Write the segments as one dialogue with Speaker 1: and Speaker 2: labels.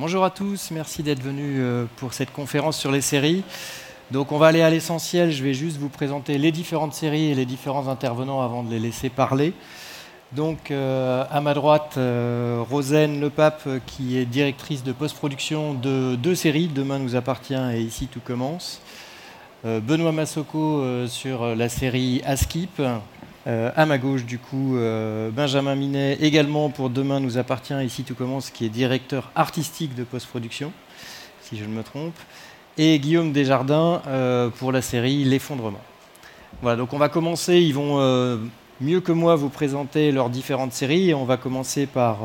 Speaker 1: Bonjour à tous, merci d'être venus euh, pour cette conférence sur les séries. Donc on va aller à l'essentiel, je vais juste vous présenter les différentes séries et les différents intervenants avant de les laisser parler. Donc euh, à ma droite, euh, Lepape qui est directrice de post-production de deux séries, Demain nous appartient et Ici tout commence. Benoît Massoko sur la série Askip, euh, à ma gauche, du coup, euh, Benjamin Minet, également pour Demain nous appartient, ici tout commence, qui est directeur artistique de post-production, si je ne me trompe, et Guillaume Desjardins euh, pour la série L'effondrement. Voilà, donc on va commencer, ils vont mieux que moi vous présenter leurs différentes séries, et on va commencer par,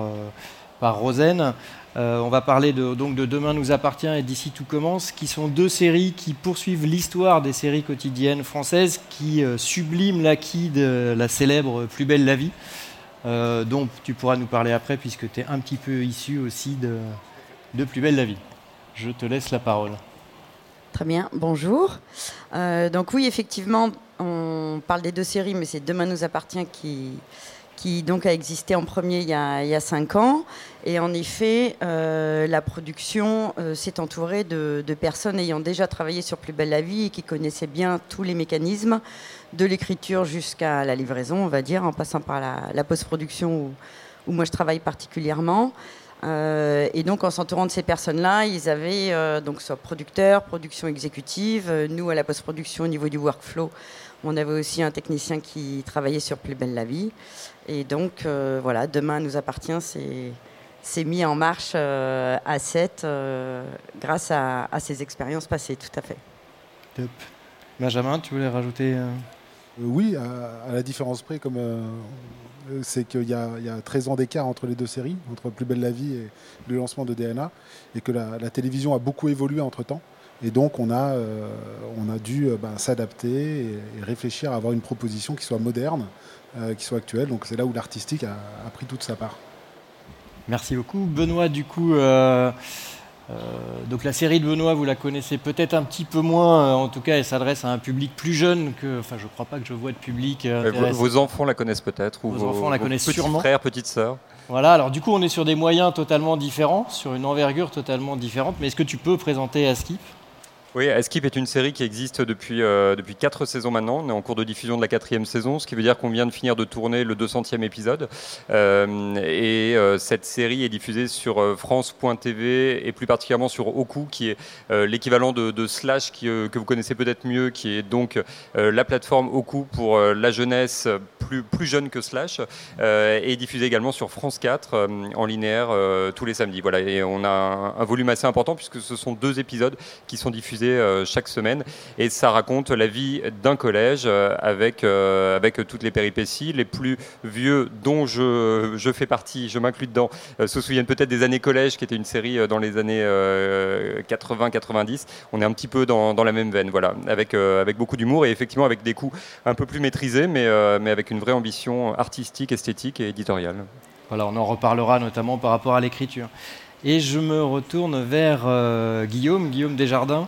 Speaker 1: par Rosen. Euh, on va parler de, donc de Demain nous appartient et D'ici tout commence, qui sont deux séries qui poursuivent l'histoire des séries quotidiennes françaises, qui euh, subliment l'acquis de la célèbre Plus belle la vie, euh, dont tu pourras nous parler après, puisque tu es un petit peu issu aussi de, de Plus belle la vie. Je te laisse la parole.
Speaker 2: Très bien, bonjour. donc oui, effectivement, on parle des deux séries, mais c'est Demain nous appartient qui qui donc a existé en premier il y a, cinq ans. Et en effet, euh, la production euh, s'est entourée de, personnes ayant déjà travaillé sur Plus belle la vie et qui connaissaient bien tous les mécanismes, de l'écriture jusqu'à la livraison, on va dire, en passant par la, post-production où, moi je travaille particulièrement. Euh, et donc en s'entourant de ces personnes-là, ils avaient donc soit producteur, production exécutive, nous à la post-production au niveau du workflow, on avait aussi un technicien qui travaillait sur Plus belle la vie. Et donc, euh, voilà, demain nous appartient, c'est mis en marche euh, à 7 euh, grâce à, ces expériences passées, tout à fait.
Speaker 1: Benjamin, tu voulais rajouter
Speaker 3: Oui, à, la différence près, comme c'est qu'il y, a 13 ans d'écart entre les deux séries, entre Plus belle la vie et le lancement de DNA, et que la, télévision a beaucoup évolué entre-temps. Et donc, on a, a dû ben, s'adapter et, réfléchir à avoir une proposition qui soit moderne, euh, qui soit actuel. Donc c'est là où l'artistique a, pris toute sa part.
Speaker 1: Merci beaucoup. Benoît, du coup, euh, euh, donc la série de Benoît, vous la connaissez peut-être un petit peu moins. En tout cas, elle s'adresse à un public plus jeune que. Enfin, je ne crois pas que je vois de public.
Speaker 4: Vos, enfants la connaissent peut-être ou
Speaker 1: vos, enfants la connaissent
Speaker 4: petits
Speaker 1: sûrement.
Speaker 4: frères, petites sœurs.
Speaker 1: Voilà. Alors du coup, on est sur des moyens totalement différents, sur une envergure totalement différente. Mais est-ce que tu peux présenter Askip?
Speaker 4: Oui, Escape est une série qui existe depuis, euh, depuis 4 saisons maintenant. On est en cours de diffusion de la quatrième saison, ce qui veut dire qu'on vient de finir de tourner le 200e épisode. Euh, et euh, cette série est diffusée sur France.tv et plus particulièrement sur Oku, qui est l'équivalent de, Slash que vous connaissez peut-être mieux, qui est donc la plateforme Oku pour la jeunesse plus, jeune que Slash, et diffusée également sur France 4 en linéaire tous les samedis. Voilà, et on a un volume assez important puisque ce sont deux épisodes qui sont diffusés euh, chaque semaine. Et ça raconte la vie d'un collège euh, avec, euh, avec toutes les péripéties. Les plus vieux, dont je, je fais partie, je m'inclus dedans, se souviennent peut-être des années collège, qui était une série dans les années 80-90. On est un petit peu dans, dans, la même veine, voilà, avec, avec beaucoup d'humour et effectivement avec des coups un peu plus maîtrisés, mais, mais avec une vraie ambition artistique, esthétique et éditoriale.
Speaker 1: Voilà, on en reparlera notamment par rapport à l'écriture. Et je me retourne vers euh, Guillaume, Guillaume Desjardins.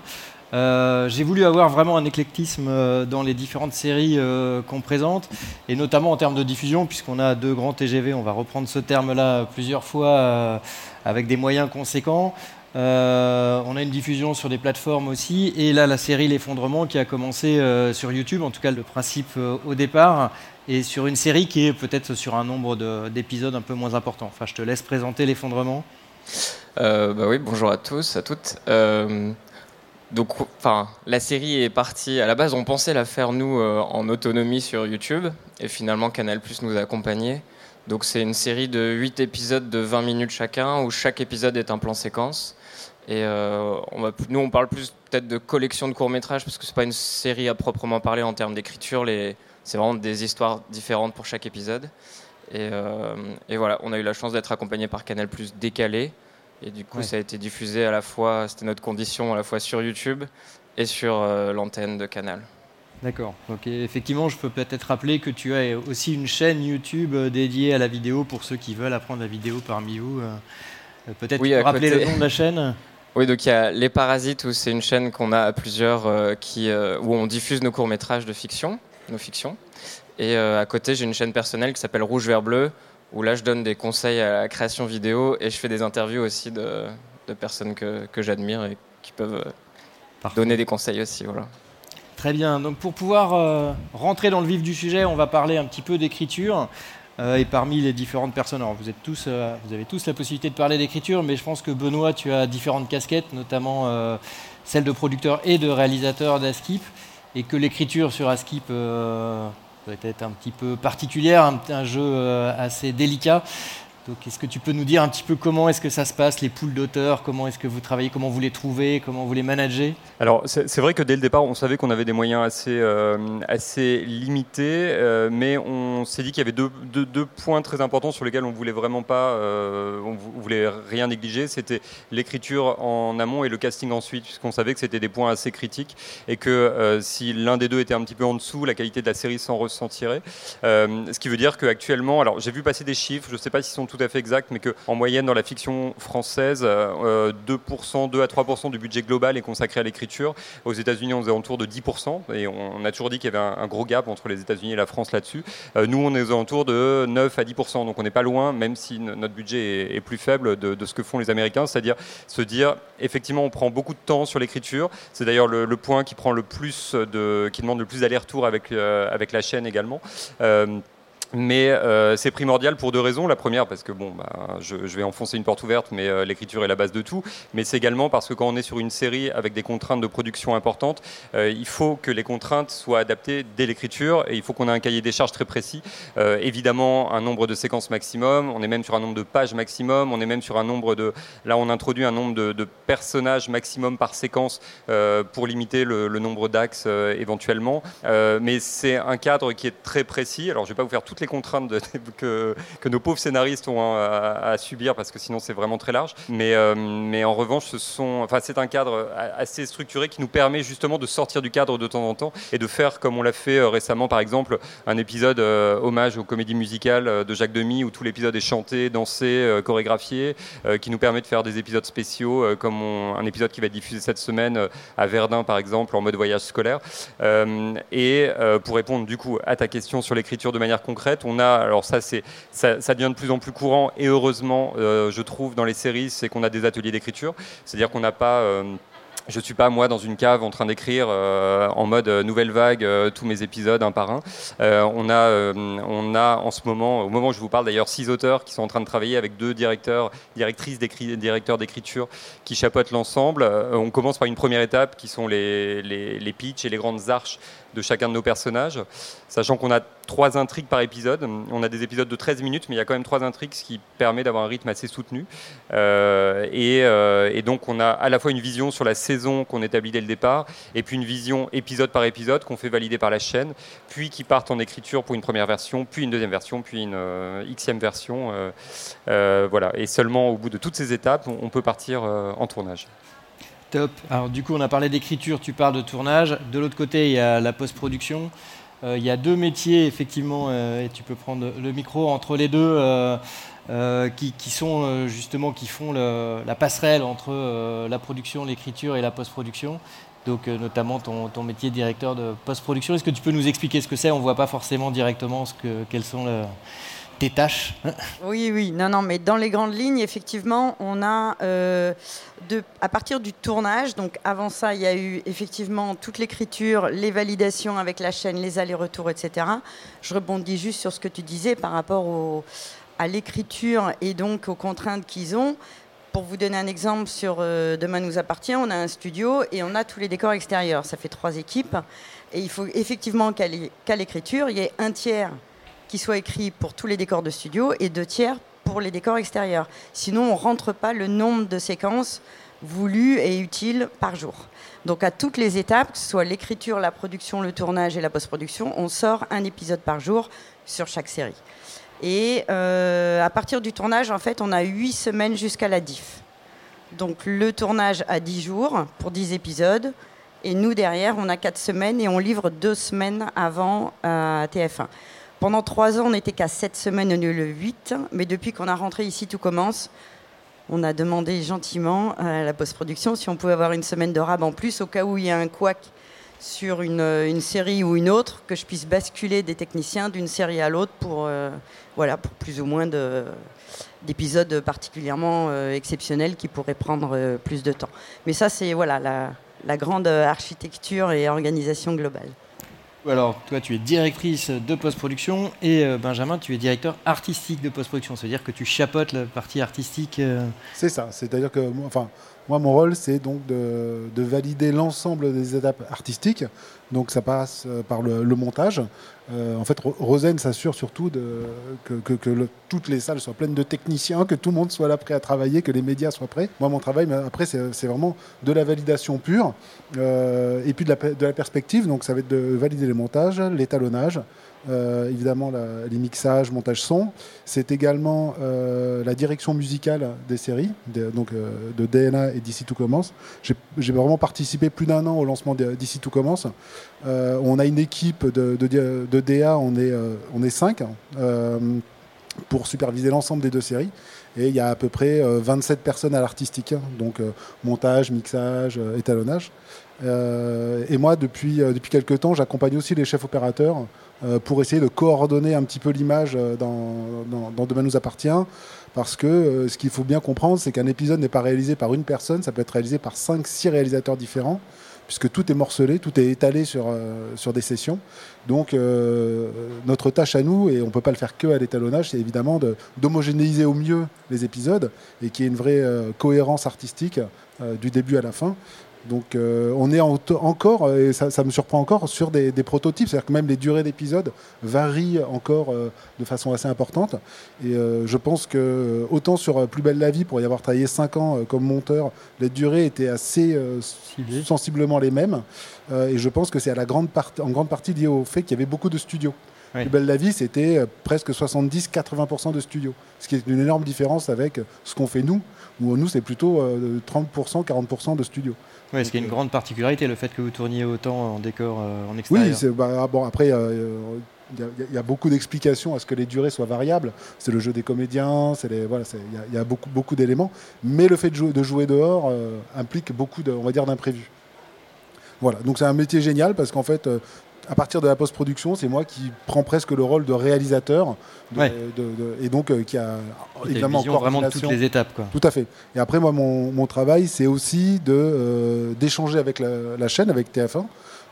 Speaker 1: Euh, j'ai voulu avoir vraiment un éclectisme euh, dans les différentes séries qu'on présente, et notamment en termes de diffusion, puisqu'on a deux grands TGV, on va reprendre ce terme-là plusieurs fois avec des moyens conséquents. on a une diffusion sur des plateformes aussi, et là la série L'effondrement qui a commencé sur YouTube, en tout cas le principe au départ, et sur une série qui est peut-être sur un nombre d'épisodes un peu moins important. Enfin, je te laisse présenter L'effondrement.
Speaker 5: Euh, bah oui, bonjour à tous, à toutes. Euh, donc, enfin, la série est partie. À la base, on pensait la faire nous euh, en autonomie sur YouTube, et finalement, Canal Plus nous a accompagnés. Donc, c'est une série de 8 épisodes de 20 minutes chacun, où chaque épisode est un plan séquence. Et va, nous, on parle plus peut-être de collection de courts métrages, parce que c'est pas une série à proprement parler en termes d'écriture. C'est vraiment des histoires différentes pour chaque épisode. Euh, et, voilà, on a eu la chance d'être accompagné par Canal Plus décalé. Et du coup, ça a été diffusé à la fois, c'était notre condition, à la fois sur YouTube et sur euh, l'antenne de Canal.
Speaker 1: D'accord. Donc effectivement, je peux peut-être rappeler que tu as aussi une chaîne YouTube euh, dédiée à la vidéo pour ceux qui veulent apprendre la vidéo parmi vous. Peut-être oui, rappeler le nom de la chaîne?
Speaker 5: Oui, donc il y a Les Parasites, où c'est une chaîne qu'on a à plusieurs, qui, où on diffuse nos courts-métrages de fiction, nos fictions. Et euh, à côté, j'ai une chaîne personnelle qui s'appelle Rouge Vert Bleu, où là, je donne des conseils à la création vidéo et je fais des interviews aussi de, de personnes que, que j'admire et qui peuvent donner des conseils aussi. Voilà.
Speaker 1: Très bien. Donc pour pouvoir rentrer dans le vif du sujet, on va parler un petit peu d'écriture. et parmi les différentes personnes, alors vous, êtes tous, vous avez tous la possibilité de parler d'écriture, mais je pense que Benoît, tu as différentes casquettes, notamment celle de producteur et de réalisateur d'Askip, et que l'écriture sur Askip euh, peut être un petit peu particulière, un jeu euh, assez délicat. Donc, est-ce que tu peux nous dire un petit peu comment est-ce que ça se passe, les poules d'auteurs, comment est-ce que vous travaillez, comment vous les trouvez, comment vous les managez?
Speaker 4: Alors, c'est vrai que dès le départ, on savait qu'on avait des moyens assez, euh, assez limités, euh, mais on s'est dit qu'il y avait deux, deux, points très importants sur lesquels on voulait vraiment pas, euh, on voulait rien négliger. C'était l'écriture en amont et le casting ensuite, puisqu'on savait que c'était des points assez critiques et que si l'un des deux était un petit peu en dessous, la qualité de la série s'en ressentirait. ce qui veut dire qu'actuellement, alors j'ai vu passer des chiffres, je ne sais pas s'ils sont tous tout à fait exact, mais qu'en moyenne, dans la fiction française, 2%, euh, 2 à 3% du budget global est consacré à l'écriture. Aux États-Unis, on est autour de 10%, et on, a toujours dit qu'il y avait un, gros gap entre les États-Unis et la France là-dessus. Euh, nous, on est aux alentours de 9 à 10%, donc on n'est pas loin, même si notre budget est, plus faible de, ce que font les Américains, c'est-à-dire se dire, effectivement, on prend beaucoup de temps sur l'écriture. C'est d'ailleurs le, point qui prend le plus de, qui demande le plus d'aller-retour avec, euh, avec la chaîne également. Mais euh, c'est primordial pour deux raisons. La première, parce que bon, bah, je, vais enfoncer une porte ouverte, mais euh, l'écriture est la base de tout. Mais c'est également parce que quand on est sur une série avec des contraintes de production importantes, euh, il faut que les contraintes soient adaptées dès l'écriture et il faut qu'on ait un cahier des charges très précis. évidemment, un nombre de séquences maximum. On est même sur un nombre de pages maximum. On est même sur un nombre de. Là, on introduit un nombre de, personnages maximum par séquence pour limiter le, nombre d'axes éventuellement. mais c'est un cadre qui est très précis. Alors, je vais pas vous faire tout les contraintes que, nos pauvres scénaristes ont à, subir parce que sinon c'est vraiment très large. Mais, euh, mais en revanche, ce enfin, c'est un cadre assez structuré qui nous permet justement de sortir du cadre de temps en temps et de faire comme on l'a fait euh, récemment, par exemple, un épisode euh, hommage aux comédies musicales de Jacques Demy où tout l'épisode est chanté, dansé, chorégraphié, qui nous permet de faire des épisodes spéciaux comme un épisode qui va être diffusé cette semaine à Verdun, par exemple, en mode voyage scolaire. et pour répondre du coup à ta question sur l'écriture de manière concrète, on a, alors ça, c'est, ça, devient de plus en plus courant et heureusement, euh, je trouve, dans les séries, c'est qu'on a des ateliers d'écriture. C'est-à-dire qu'on n'a pas. Euh, je suis pas moi dans une cave en train d'écrire euh, en mode nouvelle vague tous mes épisodes un par un. on a, on a en ce moment, au moment où je vous parle d'ailleurs, six auteurs qui sont en train de travailler avec deux directeurs, directrices, directeurs d'écriture qui chapeautent l'ensemble. on commence par une première étape qui sont les, les, les pitchs et les grandes arches de chacun de nos personnages, sachant qu'on a trois intrigues par épisode. On a des épisodes de 13 minutes, mais il y a quand même trois intrigues, ce qui permet d'avoir un rythme assez soutenu. Euh, euh, et, donc on a à la fois une vision sur la saison qu'on établit dès le départ, et puis une vision épisode par épisode qu'on fait valider par la chaîne, puis qui partent en écriture pour une première version, puis une deuxième version, puis une euh, xème version. voilà. Et seulement au bout de toutes ces étapes, on peut partir en tournage.
Speaker 1: Top. Alors du coup, on a parlé d'écriture, tu parles de tournage. De l'autre côté, il y a la post-production. Euh, il y a deux métiers, effectivement, euh, et tu peux prendre le micro entre les deux, euh, qui, sont justement, qui font la passerelle entre la production, l'écriture et la post-production. Donc notamment ton, métier de directeur de post-production. Est-ce que tu peux nous expliquer ce que c'est? On ne voit pas forcément directement ce que, quels sont tâches
Speaker 2: Oui, oui, non, non, mais dans les grandes lignes, effectivement, on a, euh, à partir du tournage, donc avant ça, il y a eu effectivement toute l'écriture, les validations avec la chaîne, les allers-retours, etc. Je rebondis juste sur ce que tu disais par rapport à l'écriture et donc aux contraintes qu'ils ont. Pour vous donner un exemple sur euh, Demain nous appartient, on a un studio et on a tous les décors extérieurs. Ça fait trois équipes. Et il faut effectivement qu'à l'écriture, il y ait un tiers qui soit écrit pour tous les décors de studio et deux tiers pour les décors extérieurs. Sinon, on ne rentre pas le nombre de séquences voulues et utiles par jour. Donc à toutes les étapes, que ce soit l'écriture, la production, le tournage et la post-production, on sort un épisode par jour sur chaque série. Et euh, à partir du tournage, en fait, on a huit semaines jusqu'à la diff. Donc le tournage à 10 jours pour 10 épisodes. Et nous, derrière, on a 4 semaines et on livre deux semaines avant euh, TF1. Pendant trois ans, on n'était qu'à sept semaines au lieu de huit. Mais depuis qu'on a rentré ici, tout commence. On a demandé gentiment à la post-production si on pouvait avoir une semaine de rab en plus, au cas où il y a un couac sur une, série ou une autre, que je puisse basculer des techniciens d'une série à l'autre pour, euh, voilà, pour plus ou moins de, d'épisodes particulièrement exceptionnels qui pourraient prendre plus de temps. Mais ça, c'est voilà, la grande architecture et organisation globale.
Speaker 1: Alors, toi, tu es directrice de post-production et Benjamin, tu es directeur artistique de post-production. C'est-à-dire que tu chapotes la partie artistique.
Speaker 3: C'est ça. C'est-à-dire que, enfin, moi, mon rôle, c'est donc de, valider l'ensemble des étapes artistiques. Donc, ça passe euh, par le, montage. Euh, en fait, Rosen s'assure surtout que, toutes les salles soient pleines de techniciens, que tout le monde soit là prêt à travailler, que les médias soient prêts. Moi, mon travail, après, c'est vraiment de la validation pure euh, et puis de la, de la, perspective. Donc, ça va être de valider les montages, l'étalonnage, euh, évidemment les mixages, montage son. C'est également euh, la direction musicale des séries, donc euh, de DNA et d'ici tout commence. J'ai vraiment participé plus d'un an au lancement d'ici tout commence. on a une équipe de, de, DA, on est, on est cinq pour superviser l'ensemble des deux séries. Et il y a à peu près 27 personnes à l'artistique, hein. donc montage, mixage, étalonnage. et moi, depuis, depuis quelques temps, j'accompagne aussi les chefs opérateurs euh, pour essayer de coordonner un petit peu l'image euh, dans, dans, Demain nous appartient. Parce que euh, ce qu'il faut bien comprendre, c'est qu'un épisode n'est pas réalisé par une personne, ça peut être réalisé par 5-6 réalisateurs différents, puisque tout est morcelé, tout est étalé sur, sur des sessions. Donc notre tâche à nous, et on ne peut pas le faire que à l'étalonnage, c'est évidemment d'homogénéiser au mieux les épisodes et qu'il y ait une vraie cohérence artistique du début à la fin. Donc euh, on est encore, et ça, me surprend encore, sur des, prototypes, c'est-à-dire que même les durées d'épisodes varient encore euh, de façon assez importante. Et euh, je pense que autant sur Plus belle la vie, pour y avoir travaillé 5 ans comme monteur, les durées étaient assez sensiblement les mêmes. et je pense que c'est en grande partie lié au fait qu'il y avait beaucoup de studios. Plus belle la vie, c'était presque 70-80% de studios, ce qui est une énorme différence avec ce qu'on fait nous, où nous c'est plutôt 30%, 40% de studios.
Speaker 1: Oui, ce qui est une grande particularité, le fait que vous tourniez autant en décor euh, en extérieur.
Speaker 3: Oui, bah, bon, après, euh, il y, a beaucoup d'explications à ce que les durées soient variables. C'est le jeu des comédiens, il voilà, y, a beaucoup, beaucoup d'éléments. Mais le fait de jouer, de jouer dehors euh, implique beaucoup, de, on va dire, d'imprévus. Voilà, donc c'est un métier génial parce qu'en fait, à partir de la post-production, c'est moi qui prends presque le rôle de réalisateur et donc euh, qui a
Speaker 1: évidemment encore vraiment de toutes les étapes. Quoi.
Speaker 3: Tout à fait. Et après, moi, mon, travail, c'est aussi de euh, d'échanger avec la, chaîne, avec TF1.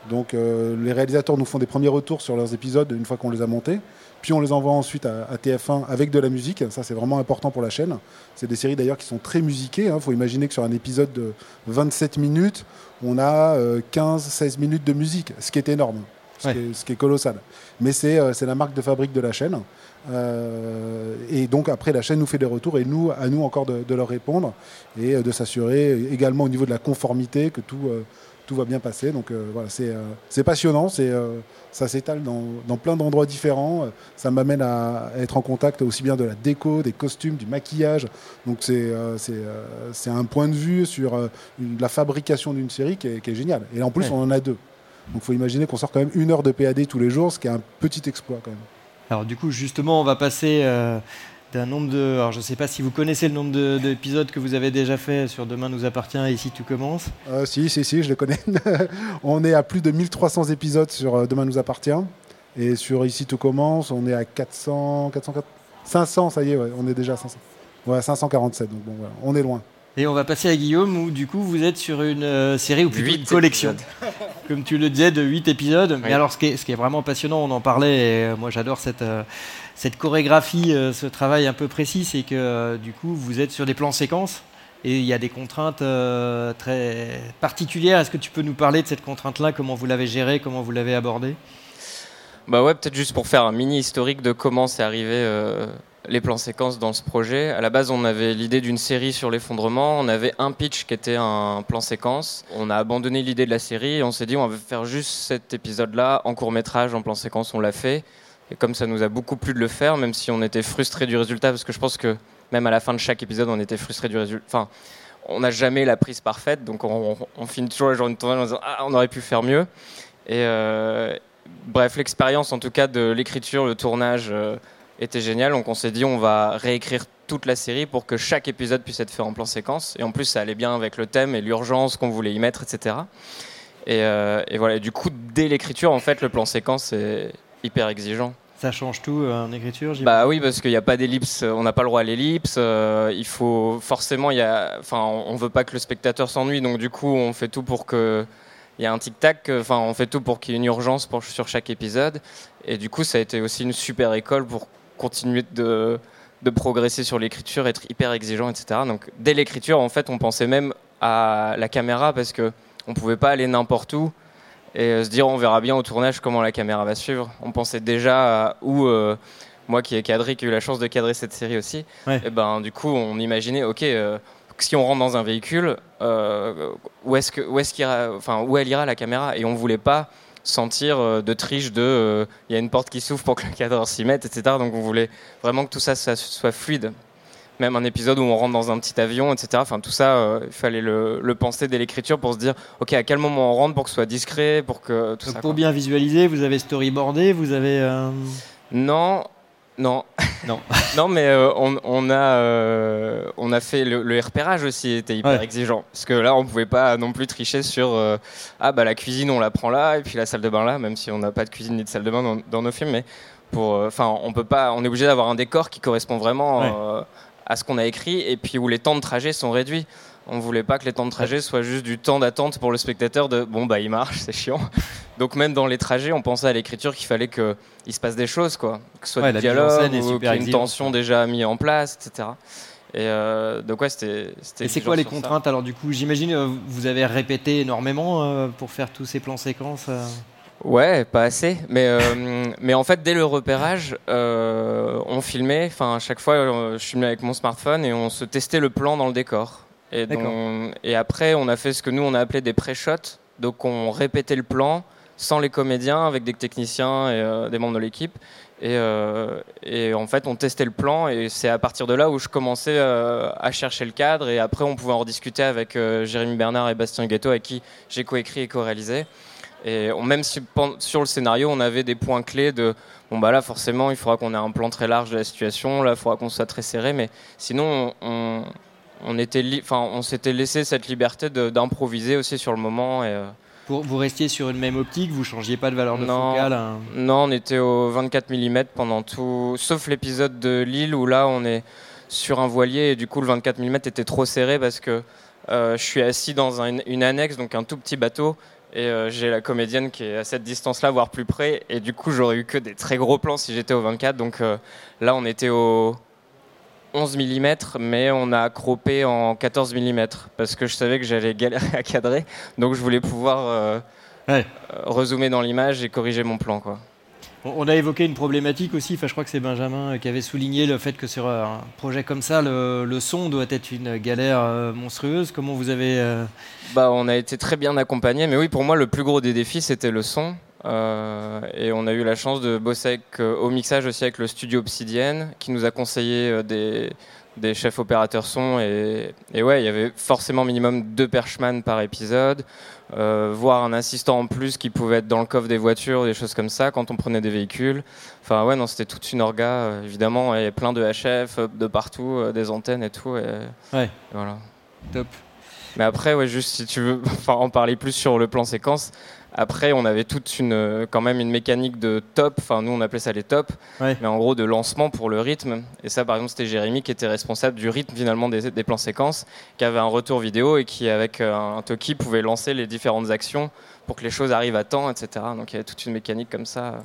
Speaker 3: Donc, euh, les réalisateurs nous font des premiers retours sur leurs épisodes une fois qu'on les a montés. Puis on les envoie ensuite à, TF1 avec de la musique. Ça, c'est vraiment important pour la chaîne. C'est des séries d'ailleurs qui sont très musiquées. Il hein. faut imaginer que sur un épisode de 27 minutes, on a 15-16 minutes de musique, ce qui est énorme ce, qui, est, colossal. Mais euh, c'est la marque de fabrique de la chaîne. Euh, et donc après, la chaîne nous fait des retours et nous, à nous encore de, leur répondre et euh, de s'assurer également au niveau de la conformité que tout, tout va bien passer. Donc voilà, c'est passionnant, ça s'étale dans, dans, plein d'endroits différents. Ça m'amène à, être en contact aussi bien de la déco, des costumes, du maquillage. Donc c'est un point de vue sur la fabrication d'une série qui est, qui est, génial. Et en plus, on en a deux. Donc il faut imaginer qu'on sort quand même une heure de PAD tous les jours, ce qui est un petit exploit quand même.
Speaker 1: Alors du coup, justement, on va passer euh, d'un nombre de... Alors je ne sais pas si vous connaissez le nombre d'épisodes que vous avez déjà fait sur Demain nous appartient et Ici tout commence.
Speaker 3: Euh, si, si, si, je les connais. on est à plus de 1300 épisodes sur euh, Demain nous appartient. Et sur Ici tout commence, on est à 400, 400 500, ça y est, on est déjà à 500. Ouais, 547, donc bon, voilà, on est loin.
Speaker 1: Et on va passer à Guillaume, où du coup vous êtes sur une euh, série ou plutôt une collection, comme tu le disais, de 8 épisodes. Mais alors ce qui, est, ce qui, est, vraiment passionnant, on en parlait, et euh, moi j'adore cette, euh, cette chorégraphie, ce travail un peu précis, c'est que du coup vous êtes sur des plans séquences. Et il y a des contraintes très particulières. Est-ce que tu peux nous parler de cette contrainte-là? Comment vous l'avez gérée? Comment vous l'avez abordée?
Speaker 5: Bah ouais, peut-être juste pour faire un mini historique de comment c'est arrivé les plans séquences dans ce projet. À la base, on avait l'idée d'une série sur l'effondrement. On avait un pitch qui était un plan séquence. On a abandonné l'idée de la série on s'est dit on va faire juste cet épisode-là en court métrage, en plan séquence. On l'a fait. Et comme ça nous a beaucoup plu de le faire, même si on était frustré du résultat, parce que je pense que même à la fin de chaque épisode, on était frustré du résultat. Enfin, on n'a jamais la prise parfaite, donc on, finit toujours la journée de tournage en disant ah, on aurait pu faire mieux. Et euh, bref, l'expérience en tout cas de l'écriture, le tournage. Euh, était génial. Donc on s'est dit on va réécrire toute la série pour que chaque épisode puisse être fait en plan séquence. Et en plus ça allait bien avec le thème et l'urgence qu'on voulait y mettre, etc. Et, euh, et voilà. du coup dès l'écriture en fait le plan séquence est hyper exigeant
Speaker 1: Ça change tout euh, en écriture
Speaker 5: Bah oui, parce qu'il n'y a pas d'ellipse, on n'a pas le droit à l'ellipse. euh, il faut forcément, il y a, enfin, on veut pas que le spectateur s'ennuie, donc du coup, on fait tout pour que il y a un tic-tac. Enfin, on fait tout pour qu'il y ait une urgence pour, sur chaque épisode. Et du coup, ça a été aussi une super école pour continuer de, de progresser sur l'écriture, être hyper exigeant, etc. Donc, dès l'écriture, en fait, on pensait même à la caméra parce que on pouvait pas aller n'importe où et euh, se dire on verra bien au tournage comment la caméra va suivre. On pensait déjà à où euh, moi qui ai cadré, qui ai eu la chance de cadrer cette série aussi,
Speaker 1: Ouais.
Speaker 5: et ben du coup on imaginait ok euh, si on rentre dans un véhicule euh, où est-ce que où est-ce enfin où elle ira la caméra? Et on voulait pas sentir euh, de triche de euh, il y a une porte qui s'ouvre pour que le cadreur s'y mette etc donc on voulait vraiment que tout ça, ça soit fluide même un épisode où on rentre dans un petit avion, etc. Enfin, tout ça, euh, il fallait le, le penser dès l'écriture pour se dire, ok, à quel moment on rentre pour que ce soit discret, pour que tout
Speaker 1: Donc
Speaker 5: ça.
Speaker 1: pour
Speaker 5: quoi.
Speaker 1: bien visualiser, vous avez storyboardé, vous avez. euh,
Speaker 5: Non, non,
Speaker 1: Non.
Speaker 5: non, mais euh, on, on a, euh, on a fait le, le repérage aussi était hyper
Speaker 1: Ouais.
Speaker 5: exigeant parce que là, on pouvait pas non plus tricher sur euh, ah bah la cuisine on la prend là et puis la salle de bain là, même si on n'a pas de cuisine ni de salle de bain dans, dans nos films, mais pour, enfin, on peut pas, on est obligé d'avoir un décor qui correspond vraiment
Speaker 1: Ouais.
Speaker 5: à ce qu'on a écrit et puis où les temps de trajet sont réduits. On voulait pas que les temps de trajet soient juste du temps d'attente pour le spectateur de bon bah il marche, c'est chiant. Donc même dans les trajets, on pensait à l'écriture qu'il fallait qu'il se passe des choses quoi, que ce soit
Speaker 1: Ouais,
Speaker 5: dialogues
Speaker 1: est
Speaker 5: ou qu'il y ait une tension déjà mise en place, etc. Et euh, donc ouais, c'était.
Speaker 1: Et c'est quoi les
Speaker 5: ça.
Speaker 1: contraintes alors du coup? J'imagine euh, vous avez répété énormément euh, pour faire tous ces plans séquences. euh.
Speaker 5: Ouais, pas assez. Mais, euh, mais en fait, dès le repérage, on filmait. Enfin, à chaque fois, je filmais avec mon smartphone et on se testait le plan dans le décor. Et,
Speaker 1: D'accord.
Speaker 5: donc- et après, on a fait ce que nous, on a appelé des pré-shots. Donc, on répétait le plan sans les comédiens, avec des techniciens et euh, des membres de l'équipe. Et, euh, et en fait, on testait le plan et c'est à partir de là où je commençais euh, à chercher le cadre. Et après, on pouvait en rediscuter avec euh, Jérémy Bernard et Bastien Ghetto, avec qui j'ai coécrit et co-réalisé. Et on- même si sur le scénario, on avait des points clés de bon bah là forcément il faudra qu'on ait un plan très large de la situation, là il faudra qu'on soit très serré, mais sinon on, on était, li- enfin on s'était laissé cette liberté d'improviser aussi sur le moment. Et, euh,
Speaker 1: Pour, vous restiez sur une même optique, vous changiez pas de valeur de
Speaker 5: Non.
Speaker 1: focale. hein.
Speaker 5: non, on était au 24 mm pendant tout, sauf l'épisode de Lille où là on est sur un voilier et du coup le 24 mm était trop serré parce que euh, je suis assis dans un- une annexe, donc un tout petit bateau. Et euh, j'ai la comédienne qui est à cette distance-là, voire plus près. Et du coup, j'aurais eu que des très gros plans si j'étais au 24. Donc euh, là, on était au 11 mm, mais on a croppé en 14 mm parce que je savais que j'allais galérer à cadrer. Donc je voulais pouvoir euh,
Speaker 1: Ouais.
Speaker 5: euh, rezoomer dans l'image et corriger mon plan. Quoi.
Speaker 1: On a évoqué une problématique aussi, enfin, je crois que c'est Benjamin euh, qui avait souligné le fait que sur un projet comme ça, le, le son doit être une galère euh, monstrueuse. Comment vous avez... euh,
Speaker 5: Bah, on a été très bien accompagnés, mais oui, pour moi, le plus gros des défis, c'était le son. Euh, et on a eu la chance de bosser avec, euh, au mixage aussi avec le studio Obsidienne, qui nous a conseillé euh, des, des chefs opérateurs son. Et, et ouais, il y avait forcément minimum deux perchman par épisode, euh, voire un assistant en plus qui pouvait être dans le coffre des voitures, des choses comme ça, quand on prenait des véhicules. Enfin, ouais, non, c'était toute une orga, euh, évidemment, et plein de HF de partout, euh, des antennes et tout. Et,
Speaker 1: Ouais.
Speaker 5: et voilà.
Speaker 1: Top.
Speaker 5: Mais après, ouais, juste si tu veux en parler plus sur le plan séquence, après, on avait toute une, euh, quand même une mécanique de top, enfin nous on appelait ça les tops,
Speaker 1: Ouais.
Speaker 5: mais en gros de lancement pour le rythme. Et ça, par exemple, c'était Jérémy qui était responsable du rythme finalement des, des plans séquences, qui avait un retour vidéo et qui, avec euh, un Toki, pouvait lancer les différentes actions pour que les choses arrivent à temps, etc. Donc il y avait toute une mécanique comme ça euh,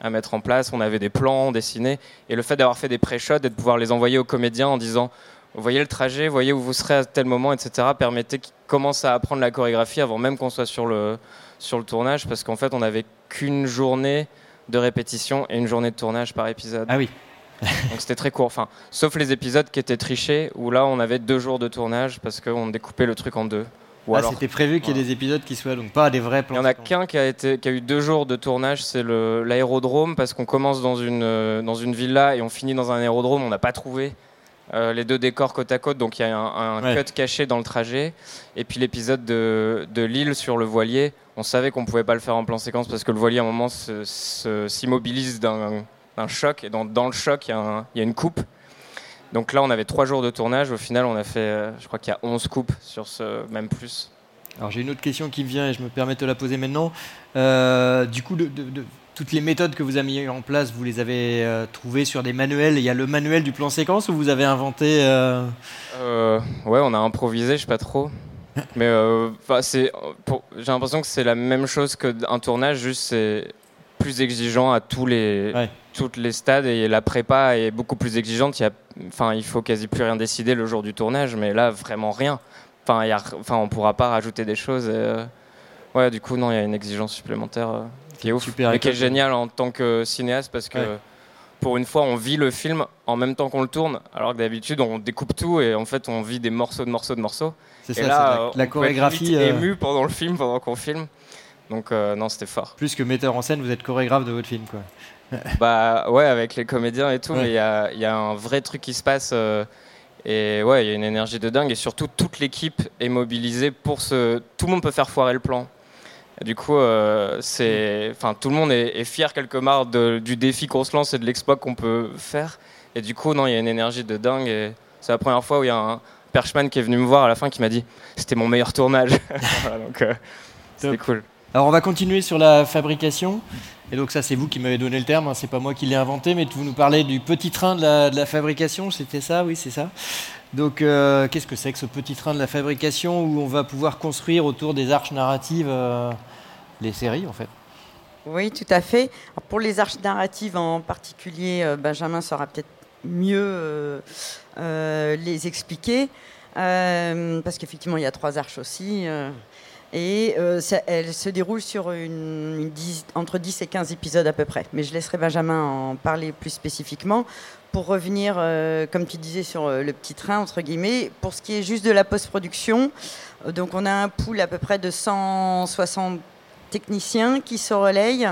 Speaker 5: à mettre en place. On avait des plans dessinés. Et le fait d'avoir fait des pré-shots et de pouvoir les envoyer aux comédiens en disant voyez le trajet, voyez où vous serez à tel moment, etc., permettait qu'ils commencent à apprendre la chorégraphie avant même qu'on soit sur le, sur le tournage, parce qu'en fait, on n'avait qu'une journée de répétition et une journée de tournage par épisode.
Speaker 1: Ah oui.
Speaker 5: Donc c'était très court. Enfin, sauf les épisodes qui étaient trichés, où là, on avait deux jours de tournage parce qu'on découpait le truc en deux. Ou
Speaker 1: Ah,
Speaker 5: alors,
Speaker 1: C'était prévu qu'il y ait des épisodes qui soient donc pas des vrais
Speaker 5: il
Speaker 1: plans.
Speaker 5: y en a qu'un qui a, été, qui a eu deux jours de tournage, c'est l'aérodrome, parce qu'on commence dans une, euh, dans une villa et on finit dans un aérodrome, on n'a pas trouvé euh, les deux décors côte à côte, donc il y a un, un
Speaker 1: Ouais.
Speaker 5: cut caché dans le trajet. Et puis l'épisode de, de l'île sur le voilier, on savait qu'on pouvait pas le faire en plan séquence parce que le voilier à un moment se- se- s'immobilise d'un choc, et dans, dans le choc, il y, y a une coupe. Donc là, on avait trois jours de tournage. Au final, on a fait, euh, je crois qu'il y a 11 coupes sur ce, même plus.
Speaker 1: Alors j'ai une autre question qui me vient et je me permets de la poser maintenant. Euh, du coup, de, de- de- toutes les méthodes que vous avez mises en place, vous les avez euh, trouvées sur des manuels. Il y a le manuel du plan séquence ou vous avez inventé
Speaker 5: euh... Ouais, on a improvisé, je sais pas trop. Mais c'est, j'ai l'impression que c'est la même chose qu'un tournage, juste c'est plus exigeant à tous les, toutes les stades et la prépa est beaucoup plus exigeante. Il, y a, enfin, il faut quasi plus rien décider le jour du tournage, mais là, vraiment rien. Enfin, il y a, enfin on pourra pas rajouter des choses. ouais, du coup, non, il y a une exigence supplémentaire qui est ouf, Super mais qui est génial en tant que cinéaste parce que pour une fois, on vit le film en même temps qu'on le tourne, alors que d'habitude, on découpe tout et en fait, on vit des morceaux de morceaux de morceaux.
Speaker 1: C'est ça, là, la, chorégraphie.
Speaker 5: Peut être ému pendant le film, pendant qu'on filme. Donc, euh, non, c'était fort.
Speaker 1: Plus que metteur en scène, vous êtes chorégraphe de votre film, quoi.
Speaker 5: bah ouais, avec les comédiens et tout, mais il y a, y a, un vrai truc qui se passe. Euh, et ouais, il y a une énergie de dingue. Et surtout, toute l'équipe est mobilisée pour ce. Tout le monde peut faire foirer le plan du coup, euh, c'est, enfin, tout le monde est, fier quelque part du défi qu'on se lance et de l'exploit qu'on peut faire. Et du coup, non, il y a une énergie de dingue. Et c'est la première fois où il y a un Perchman qui est venu me voir à la fin qui m'a dit c'était mon meilleur tournage. donc, euh, c'était cool.
Speaker 1: Alors, on va continuer sur la fabrication. Et donc ça, c'est vous qui m'avez donné le terme, hein, c'est pas moi qui l'ai inventé, mais vous nous parlez du petit train de la, fabrication, c'était ça, oui, c'est ça. Donc euh, qu'est-ce que c'est que ce petit train de la fabrication où on va pouvoir construire autour des arches narratives euh, les séries, en fait?
Speaker 2: Oui, tout à fait. pour les arches narratives en particulier, euh, Benjamin saura peut-être mieux les expliquer, parce qu'effectivement, il y a trois arches aussi. Et euh, elle se déroule sur entre 10 et 15 épisodes à peu près. Mais je laisserai Benjamin en parler plus spécifiquement. Pour revenir, euh, comme tu disais, sur euh, le petit train, entre guillemets, pour ce qui est juste de la post-production, donc on a un pool à peu près de 160 techniciens qui se relayent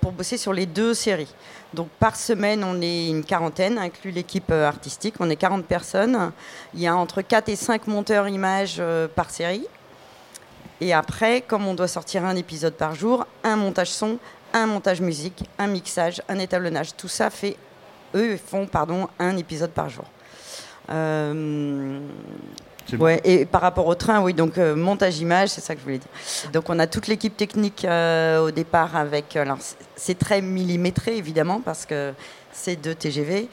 Speaker 2: pour bosser sur les deux séries. Donc par semaine, on est une quarantaine, inclus l'équipe artistique, on est 40 personnes. Il y a entre 4 et 5 monteurs images par série. Et après, comme on doit sortir un épisode par jour, un montage son, un montage musique, un mixage, un étalonnage, tout ça fait, eux font pardon, un épisode par jour. Euh, ouais, et par rapport au train, oui, donc euh, montage image, c'est ça que je voulais dire. Donc on a toute l'équipe technique euh, au départ avec. Alors c'est très millimétré évidemment parce que c'est deux TGV.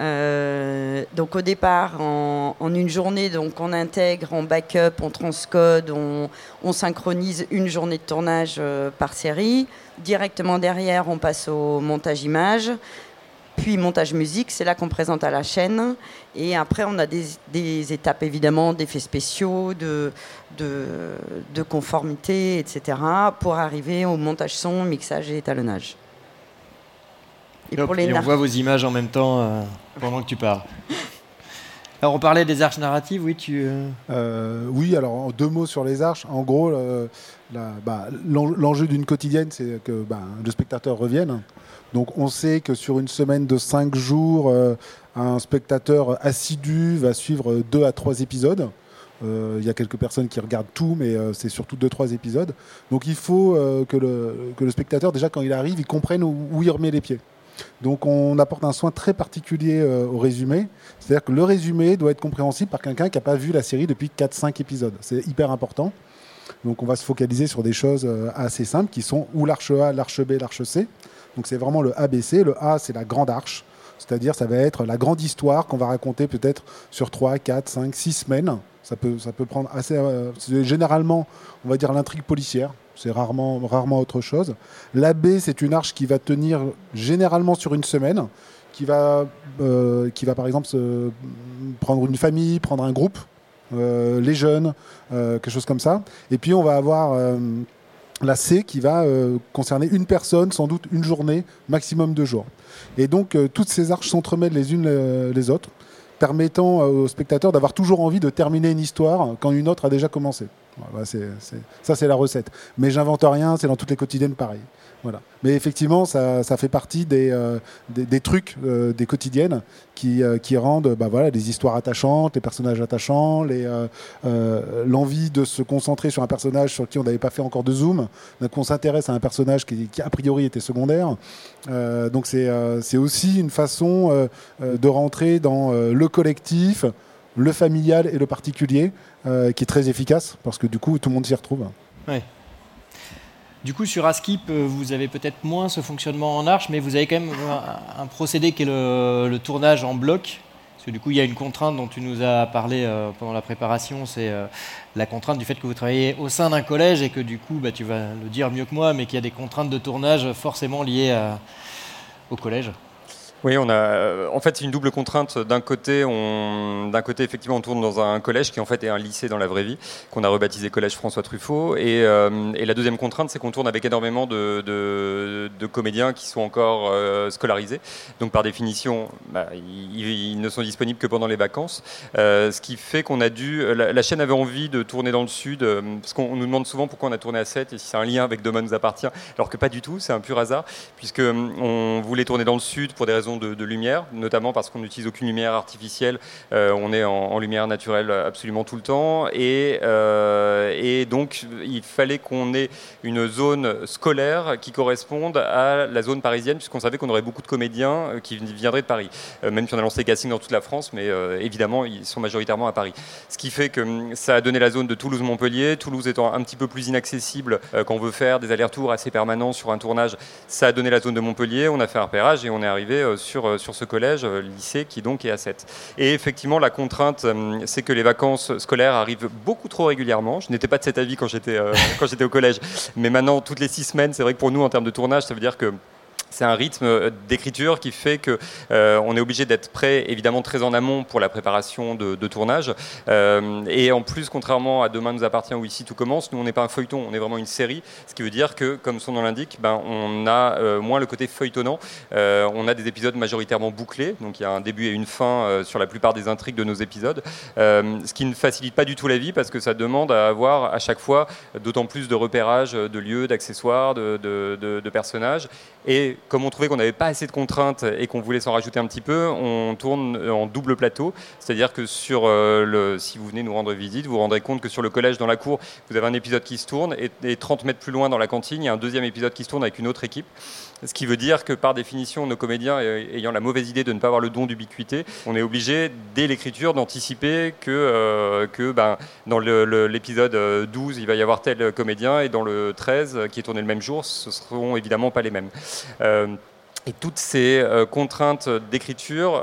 Speaker 2: Euh, donc au départ, en, une journée, donc on intègre, on backup, on transcode, on, synchronise une journée de tournage euh, par série. Directement derrière, on passe au montage image, puis montage musique, c'est là qu'on présente à la chaîne. Et après, on a des, étapes évidemment d'effets spéciaux, de, de conformité, etc., pour arriver au montage son, mixage et étalonnage.
Speaker 1: Et, on voit vos images en même temps euh, pendant que tu parles. Alors on parlait des arches narratives, oui, tu.
Speaker 3: Euh, euh, oui, alors en deux mots sur les arches. En gros, bah, l'enjeu d'une quotidienne, c'est que bah, le spectateur revienne. Donc on sait que sur une semaine de cinq jours, un spectateur assidu va suivre deux à trois épisodes. Il y a quelques personnes qui regardent tout, mais c'est surtout deux trois épisodes. Donc il faut que, le, spectateur, déjà quand il arrive, il comprenne où il remet les pieds. Donc on apporte un soin très particulier euh, au résumé. C'est-à-dire que le résumé doit être compréhensible par quelqu'un qui n'a pas vu la série depuis 4-5 épisodes. C'est hyper important. Donc on va se focaliser sur des choses euh, assez simples qui sont ou l'arche A, l'arche B, l'arche C. Donc c'est vraiment le ABC. Le A, c'est la grande arche. C'est-à-dire ça va être la grande histoire qu'on va raconter peut-être sur 3, 4, 5, 6 semaines. Ça peut, ça peut prendre assez... Euh, généralement, on va dire l'intrigue policière c'est rarement, autre chose. La B, c'est une arche qui va tenir généralement sur une semaine, qui va, euh, par exemple prendre une famille, prendre un groupe, euh, les jeunes, quelque chose comme ça. Et puis on va avoir la C qui va concerner une personne, sans doute une journée, maximum deux jours. Et donc toutes ces arches s'entremêlent les unes les autres, permettant aux spectateurs d'avoir toujours envie de terminer une histoire quand une autre a déjà commencé. Ça, c'est la recette. Mais j'invente rien, c'est dans toutes les quotidiennes pareil. Voilà. Mais effectivement, ça, fait partie des, euh, des, trucs euh, des quotidiennes qui, euh, qui rendent bah, voilà, des histoires attachantes, les personnages attachants, l'envie de se concentrer sur un personnage sur qui on n'avait pas fait encore de zoom, donc on s'intéresse à un personnage qui, a priori était secondaire. donc c'est aussi une façon de rentrer dans le collectif, le familial et le particulier, qui est très efficace, parce que du coup, tout le monde s'y retrouve.
Speaker 1: Du coup, sur Askip, vous avez peut-être moins ce fonctionnement en arche, mais vous avez quand même un, procédé qui est le, tournage en bloc. Parce que du coup, il y a une contrainte dont tu nous as parlé pendant la préparation, c'est la contrainte du fait que vous travaillez au sein d'un collège et que du coup, bah, tu vas le dire mieux que moi, mais qu'il y a des contraintes de tournage forcément liées au collège.
Speaker 4: Oui, on a. Euh, en fait, c'est une double contrainte. D'un côté, on, d'un côté, effectivement, on tourne dans un collège qui en fait est un lycée dans la vraie vie, qu'on a rebaptisé Collège François Truffaut. Et, euh, la deuxième contrainte, c'est qu'on tourne avec énormément de, de, comédiens qui sont encore euh, scolarisés. Donc, par définition, bah, ils, ne sont disponibles que pendant les vacances. ce qui fait qu'on a dû. La, chaîne avait envie de tourner dans le sud, parce qu'on nous demande souvent pourquoi on a tourné à 7 et si c'est un lien avec Demain nous appartient, alors que pas du tout. C'est un pur hasard, puisque on voulait tourner dans le sud pour des raisons de, lumière, notamment parce qu'on n'utilise aucune lumière artificielle. Euh, on est en, lumière naturelle absolument tout le temps. Et, euh, et donc, il fallait qu'on ait une zone scolaire qui corresponde à la zone parisienne, puisqu'on savait qu'on aurait beaucoup de comédiens euh, qui viendraient de Paris. même si on a lancé casting dans toute la France, mais évidemment, ils sont majoritairement à Paris. Ce qui fait que hum, ça a donné la zone de Toulouse-Montpellier. Toulouse étant un petit peu plus inaccessible quand on veut faire des allers-retours assez permanents sur un tournage, ça a donné la zone de Montpellier. On a fait un repérage et on est arrivé sur, euh, sur ce collège, euh, lycée, qui donc est à 7. Et effectivement, la contrainte, euh, c'est que les vacances scolaires arrivent beaucoup trop régulièrement. Je n'étais pas de cet avis quand j'étais quand j'étais au collège, mais maintenant, toutes les six semaines, c'est vrai que pour nous, en termes de tournage, ça veut dire que c'est un rythme euh, d'écriture qui fait que euh, on est obligé d'être prêt évidemment très en amont pour la préparation de, tournage. Euh, et en plus contrairement à Demain nous appartient où ici tout commence nous on n'est pas un feuilleton on est vraiment une série. Ce qui veut dire que comme son nom l'indique ben, on a moins le côté feuilletonnant. On a des épisodes majoritairement bouclés donc il y a un début et une fin sur la plupart des intrigues de nos épisodes. Ce qui ne facilite pas du tout la vie parce que ça demande à avoir à chaque fois d'autant plus de repérage de lieux d'accessoires de, de personnages. Et comme on trouvait qu'on n'avait pas assez de contraintes et qu'on voulait s'en rajouter un petit peu, on tourne en double plateau. C'est-à-dire que sur euh, le, si vous venez nous rendre visite, vous vous rendrez compte que sur le collège dans la cour, vous avez un épisode qui se tourne et, et 30 mètres plus loin dans la cantine, il y a un deuxième épisode qui se tourne avec une autre équipe. Ce qui veut dire que par définition, nos comédiens ayant la mauvaise idée de ne pas avoir le don d'ubiquité, on est obligé dès l'écriture d'anticiper que, euh, ben, dans l'épisode 12, il va y avoir tel comédien et dans le 13, qui est tourné le même jour, ce seront évidemment pas les mêmes. Euh, et toutes ces euh, contraintes d'écriture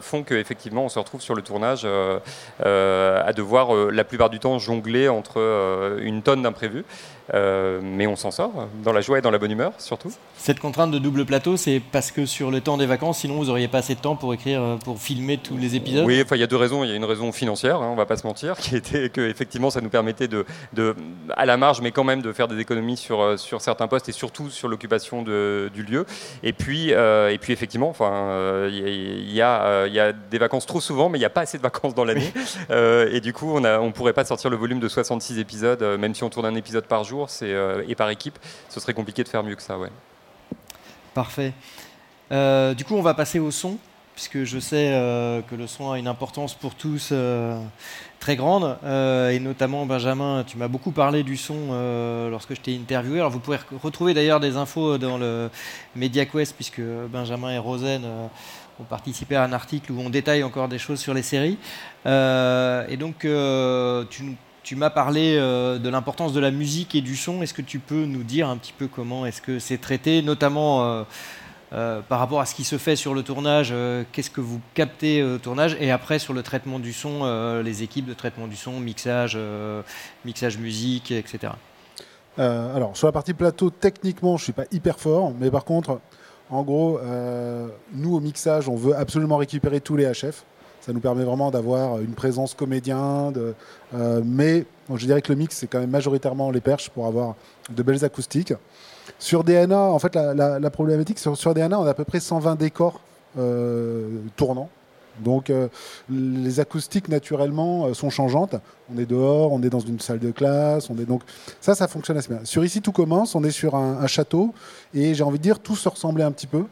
Speaker 4: font qu'effectivement on se retrouve sur le tournage à devoir la plupart du temps jongler entre une tonne d'imprévus. Euh, mais on s'en sort, dans la joie et dans la bonne humeur surtout.
Speaker 1: Cette contrainte de double plateau, c'est parce que sur le temps des vacances, sinon vous n'auriez pas assez de temps pour écrire, euh, pour filmer tous les épisodes?
Speaker 4: Oui, enfin il y a deux raisons. Il y a une raison financière, hein, on va pas se mentir, qui était que effectivement ça nous permettait de, de, à la marge, mais quand même de faire des économies sur, euh, sur certains postes et surtout sur l'occupation du lieu. Et puis, et puis effectivement, enfin il y, a, y a des vacances trop souvent, mais il n'y a pas assez de vacances dans l'année. et du coup, on ne on pourrait pas sortir le volume de 66 épisodes, même si on tourne un épisode par jour euh, et par équipe, ce serait compliqué de faire mieux que ça. Ouais.
Speaker 1: Parfait. Euh, du coup, on va passer au son, puisque je sais euh, que le son a une importance pour tous très grande. et notamment, Benjamin, tu m'as beaucoup parlé du son lorsque je t'ai interviewé. Alors, vous pouvez retrouver d'ailleurs des infos dans le MediaQuest, puisque Benjamin et Rosen ont participé à un article où on détaille encore des choses sur les séries. et donc, tu nous tu m'as parlé euh, de l'importance de la musique et du son. Est-ce que tu peux nous dire un petit peu comment est-ce que c'est traité, notamment euh, euh, par rapport à ce qui se fait sur le tournage Qu'est-ce que vous captez au tournage Et après, sur le traitement du son, les équipes de traitement du son, mixage, mixage musique, etc.
Speaker 3: alors, sur la partie plateau, techniquement, je ne suis pas hyper fort, mais par contre, en gros, nous, au mixage, on veut absolument récupérer tous les HF. Ça nous permet vraiment d'avoir une présence comédien. De, euh, mais je dirais que le mix, c'est quand même majoritairement les perches pour avoir de belles acoustiques. Sur DNA, en fait, la, problématique, sur, DNA, on a à peu près 120 décors euh, tournants. Donc euh, les acoustiques naturellement sont changeantes. On est dehors, on est dans une salle de classe, on est donc ça, ça fonctionne assez bien. Sur ici tout commence, on est sur un château et j'ai envie de dire tout se ressemblait un petit peu.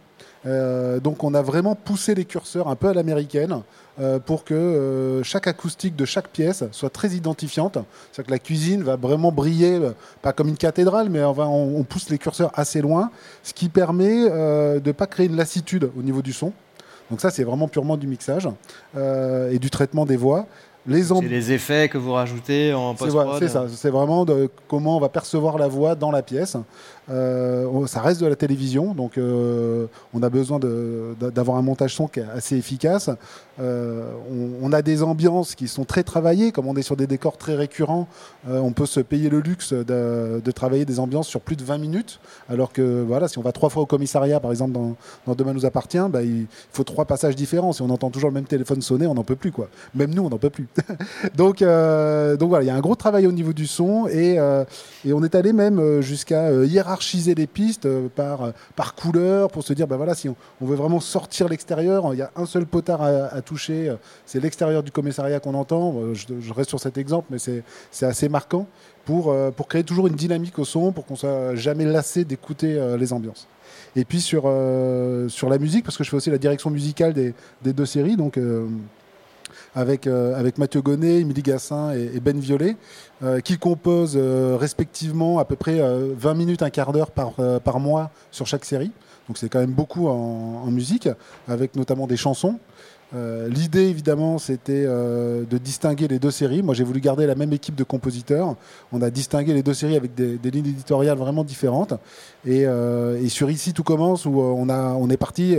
Speaker 3: Euh, donc on a vraiment poussé les curseurs un peu à l'américaine euh, pour que euh, chaque acoustique de chaque pièce soit très identifiante. C'est-à-dire que la cuisine va vraiment briller, pas comme une cathédrale, mais on, pousse les curseurs assez loin, ce qui permet de ne pas créer une lassitude au niveau du son. Donc ça, c'est vraiment purement du mixage et du traitement des voix. Les
Speaker 1: C'est les effets que vous rajoutez en post-prod.
Speaker 3: c'est ça, c'est vraiment de comment on va percevoir la voix dans la pièce. Euh, ça reste de la télévision, donc euh, on a besoin d'avoir un montage son qui est assez efficace. Euh, on, a des ambiances qui sont très travaillées, comme on est sur des décors très récurrents, euh, on peut se payer le luxe de, travailler des ambiances sur plus de 20 minutes, alors que voilà, si on va trois fois au commissariat, par exemple dans, Demain nous appartient, bah, il faut trois passages différents. Si on entend toujours le même téléphone sonner, on n'en peut plus quoi. Même nous, on n'en peut plus. donc, euh, donc voilà, il y a un gros travail au niveau du son et, on est allé même jusqu'à hiérarchiser les pistes par, par couleur pour se dire, bah voilà, si on, veut vraiment sortir l'extérieur, il y a un seul potard à toucher, euh, c'est l'extérieur du commissariat qu'on entend. Euh, Je, reste sur cet exemple, mais c'est assez marquant pour, euh, pour créer toujours une dynamique au son, pour qu'on soit jamais lassé d'écouter les ambiances. Et puis sur, la musique, parce que je fais aussi la direction musicale des, deux séries, donc avec, Mathieu Gonnet, Émilie Gassin et, Ben Violet, qui composent respectivement à peu près euh, 20 minutes, un quart d'heure par, mois sur chaque série. Donc c'est quand même beaucoup en musique, avec notamment des chansons. Euh, L'idée, évidemment, c'était euh, de distinguer les deux séries. Moi, j'ai voulu garder la même équipe de compositeurs. On a distingué les deux séries avec des, lignes éditoriales vraiment différentes. Et, euh, et sur Ici, tout commence, où on, est parti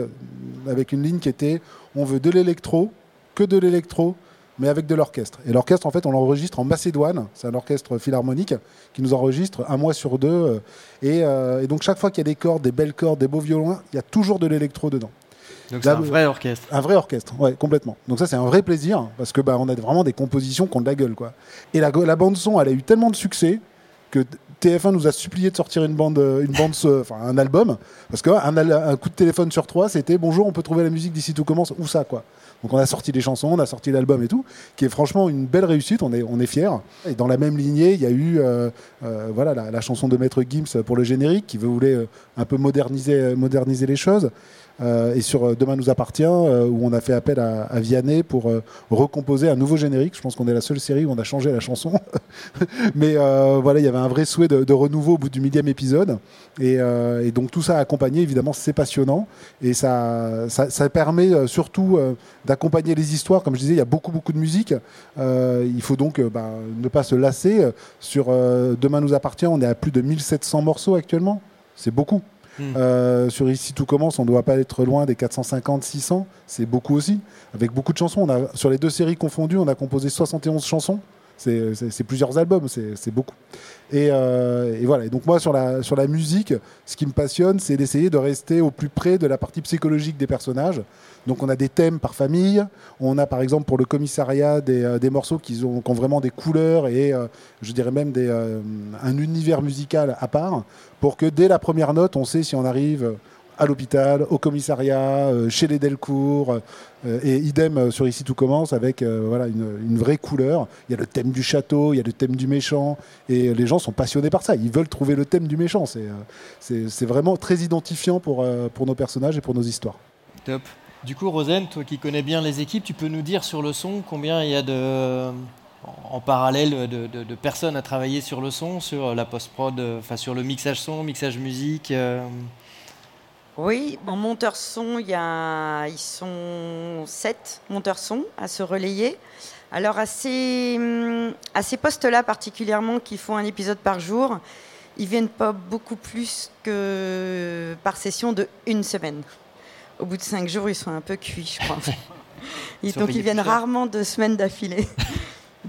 Speaker 3: avec une ligne qui était on veut de l'électro, que de l'électro, mais avec de l'orchestre. Et l'orchestre, en fait, on l'enregistre en Macédoine. C'est un orchestre philharmonique qui nous enregistre un mois sur deux. Et, et donc, chaque fois qu'il y a des cordes, des belles cordes, des beaux violons, il y a toujours de l'électro dedans.
Speaker 1: Donc c'est un vrai orchestre.
Speaker 3: Un vrai orchestre, ouais, complètement. Donc ça, c'est un vrai plaisir parce que bah, on a vraiment des compositions qui ont de la gueule, quoi. Et la, la bande son, elle a eu tellement de succès que TF1 nous a supplié de sortir une bande, euh, une bande, so- enfin un album, parce qu'un un coup de téléphone sur trois, c'était bonjour, on peut trouver la musique d'ici tout commence, où ça, quoi. Donc on a sorti des chansons, on a sorti l'album et tout, qui est franchement une belle réussite. On est, on est fiers. Et dans la même lignée, il y a eu, euh, euh, voilà, la, la chanson de Maître Gims pour le générique, qui voulait euh, un peu moderniser, moderniser les choses. Euh, et sur euh, Demain nous appartient, euh, où on a fait appel à, à Vianney pour recomposer un nouveau générique. Je pense qu'on est la seule série où on a changé la chanson. Mais voilà, il y avait un vrai souhait de, renouveau au bout du millième épisode. Et, donc tout ça accompagné, évidemment, c'est passionnant. Et ça, permet surtout d'accompagner les histoires. Comme je disais, il y a beaucoup, beaucoup de musique. Il faut donc bah, ne pas se lasser. Sur Demain nous appartient, on est à plus de 1700 morceaux actuellement. C'est beaucoup.
Speaker 1: Hmm.
Speaker 3: Euh, sur Ici tout commence, on ne doit pas être loin des 450-600. C'est beaucoup aussi. Avec beaucoup de chansons. Sur les deux séries confondues, on a composé 71 chansons. C'est- plusieurs albums, c'est beaucoup. Et, euh, et voilà. Et donc moi sur la sur la musique, ce qui me passionne, c'est d'essayer de rester au plus près de la partie psychologique des personnages. Donc on a des thèmes par famille. On a par exemple pour le commissariat des, euh, des morceaux qui ont, vraiment des couleurs et euh, je dirais même des, un univers musical à part pour que dès la première note, on sait si on arrive à l'hôpital, au commissariat, euh, chez les Delcourt, euh, et idem euh, sur Ici tout commence avec voilà, une, vraie couleur. Il y a le thème du château, il y a le thème du méchant, et les gens sont passionnés par ça. Ils veulent trouver le thème du méchant. C'est vraiment très identifiant pour, pour nos personnages et pour nos histoires.
Speaker 1: Top. Du coup, Rosen, toi qui connais bien les équipes, tu peux nous dire sur le son combien il y a de, en parallèle de, personnes à travailler sur le son, sur la post-prod, enfin sur le mixage son, mixage musique
Speaker 2: Oui, en monteur son, il y a, ils sont sept monteurs son à se relayer. Alors à ces, à ces postes-là particulièrement qui font un épisode par jour, ils viennent pas beaucoup plus que par session de une semaine. Au bout de cinq jours, ils sont un peu cuits, je crois. Et donc ils viennent rarement deux semaines d'affilée.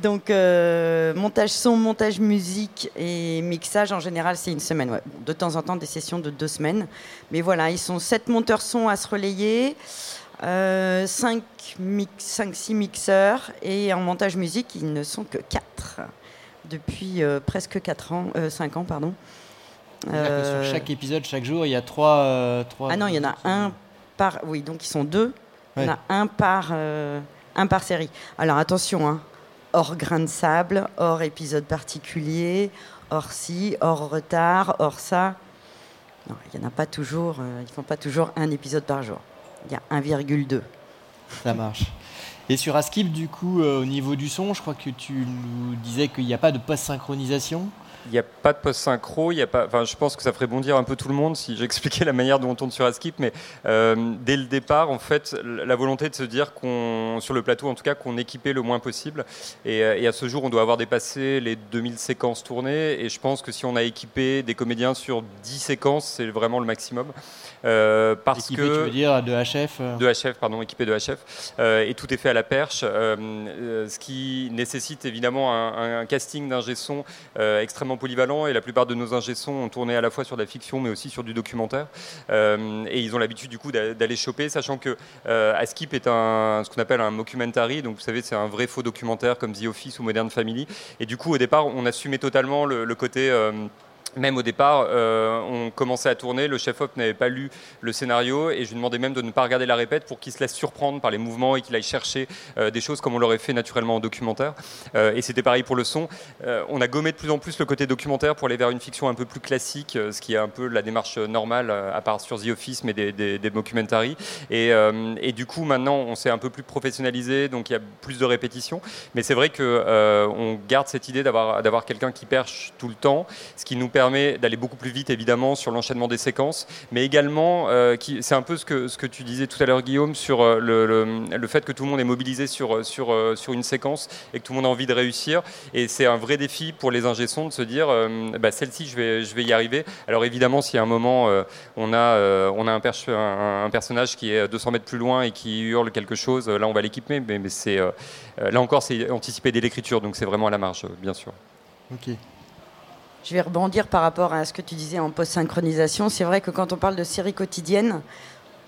Speaker 2: Donc euh, montage son, montage musique et mixage en général c'est une semaine. ouais. De temps en temps des sessions de deux semaines. Mais voilà, ils sont sept monteurs son à se relayer, euh, cinq, mix, cinq, six mixeurs et en montage musique ils ne sont que quatre depuis euh, presque quatre ans, cinq ans pardon.
Speaker 1: Sur chaque épisode, chaque jour, il y a trois. trois
Speaker 2: ah non, il y en a un par. Oui, donc ils sont deux. Il y en a un par, un par série. Alors attention, hein, hors grain de sable, hors épisode particulier, hors ci, hors retard, hors ça. Non, il n'y en a pas toujours. euh, ils font pas toujours un épisode par jour. Il y a 1,2.
Speaker 1: Ça marche. Et sur Askip, du coup, euh, au niveau du son, je crois que tu nous disais qu'il n'y a pas de post-synchronisation.
Speaker 4: Il n'y a pas de post-synchro, il y a pas, enfin, je pense que ça ferait bondir un peu tout le monde si j'expliquais la manière dont on tourne sur Askip, mais euh, dès le départ, en fait, la volonté de se dire qu'on, sur le plateau en tout cas, qu'on équipait le moins possible. Et, euh, et, à ce jour, on doit avoir dépassé les 2000 séquences tournées, et je pense que si on a équipé des comédiens sur 10 séquences, c'est vraiment le maximum.
Speaker 1: Euh, parce équipé, que tu veux dire de HF
Speaker 4: De HF, pardon, équipé de HF, euh, et tout est fait à la perche, euh, ce qui nécessite évidemment un, un casting d'ingé son extrêmement polyvalent, et la plupart de nos ingé sons ont tourné à la fois sur de la fiction, mais aussi sur du documentaire, et ils ont l'habitude du coup d'aller choper, sachant que Askip est un, ce qu'on appelle un mockumentary, donc vous savez c'est un vrai faux documentaire comme The Office ou Modern Family, et du coup au départ on assumait totalement le, le côté même au départ, euh, on commençait à tourner, le chef-op n'avait pas lu le scénario et je lui demandais même de ne pas regarder la répète pour qu'il se laisse surprendre par les mouvements et qu'il aille chercher euh, des choses comme on l'aurait fait naturellement en documentaire. Euh, et c'était pareil pour le son. on a gommé de plus en plus le côté documentaire pour aller vers une fiction un peu plus classique, ce qui est un peu la démarche normale, à part sur The Office, mais des, documentaries. Et, du coup, maintenant, on s'est un peu plus professionnalisé, donc il y a plus de répétitions. Mais c'est vrai qu'on garde cette idée d'avoir quelqu'un qui perche tout le temps, ce qui nous permet permet d'aller beaucoup plus vite, évidemment, sur l'enchaînement des séquences, mais également, euh, c'est un peu ce que, ce que tu disais tout à l'heure, Guillaume, sur euh, le, le, fait que tout le monde est mobilisé sur, sur, euh, sur une séquence et que tout le monde a envie de réussir. Et c'est un vrai défi pour les ingé de se dire, bah, celle-ci, je vais, je vais y arriver. Alors évidemment, si à un moment, on a, on a un, un, personnage qui est 200 mètres plus loin et qui hurle quelque chose, là, on va l'équiper, mais, mais c'est, là encore, c'est anticipé dès l'écriture, donc c'est vraiment à la marge, bien sûr.
Speaker 1: Ok.
Speaker 2: Je vais rebondir par rapport à ce que tu disais en post-synchronisation. C'est vrai que quand on parle de séries quotidiennes,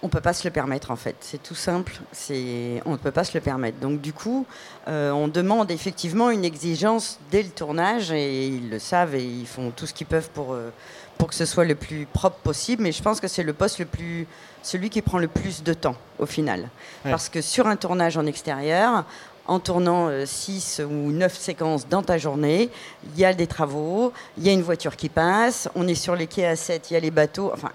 Speaker 2: on ne peut pas se le permettre en fait. C'est tout simple, on ne peut pas se le permettre. Donc du coup, euh, on demande effectivement une exigence dès le tournage et ils le savent et ils font tout ce qu'ils peuvent pour, euh, pour que ce soit le plus propre possible. Mais je pense que c'est le poste le plus, celui qui prend le plus de temps au final. Parce que sur un tournage en extérieur, en tournant 6 euh, ou 9 séquences dans ta journée. Il y a des travaux, il y a une voiture qui passe, on est sur les quais à 7, il y a les bateaux. Enfin,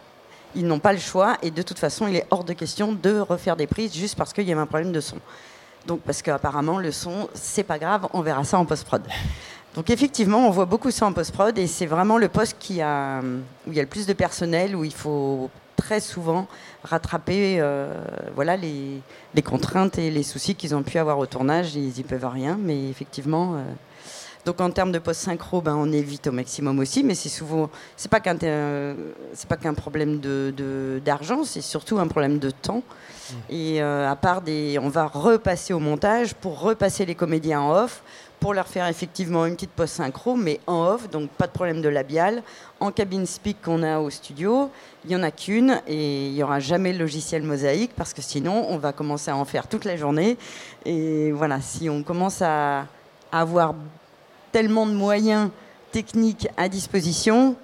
Speaker 2: ils n'ont pas le choix et de toute façon, il est hors de question de refaire des prises juste parce qu'il y avait un problème de son. Donc, parce qu'apparemment, le son, c'est pas grave, on verra ça en post-prod. Donc, effectivement, on voit beaucoup ça en post-prod et c'est vraiment le poste qui a, où il y a le plus de personnel, où il faut très souvent rattraper euh, voilà, les, contraintes et les soucis qu'ils ont pu avoir au tournage. Ils n'y peuvent rien, mais effectivement. Euh, donc en termes de post-synchro, ben, on évite au maximum aussi, mais c'est souvent, c'est pas qu'un, euh, c'est pas qu'un problème de, d'argent, c'est surtout un problème de temps. Mmh. Et à part des, on va repasser au montage pour repasser les comédiens en off pour leur faire effectivement une petite post-synchro, mais en off, donc pas de problème de labial. En cabine speak qu'on a au studio, il n'y en a qu'une et il n'y aura jamais le logiciel mosaïque parce que sinon on va commencer à en faire toute la journée. Et voilà, si on commence à avoir tellement de moyens techniques à disposition,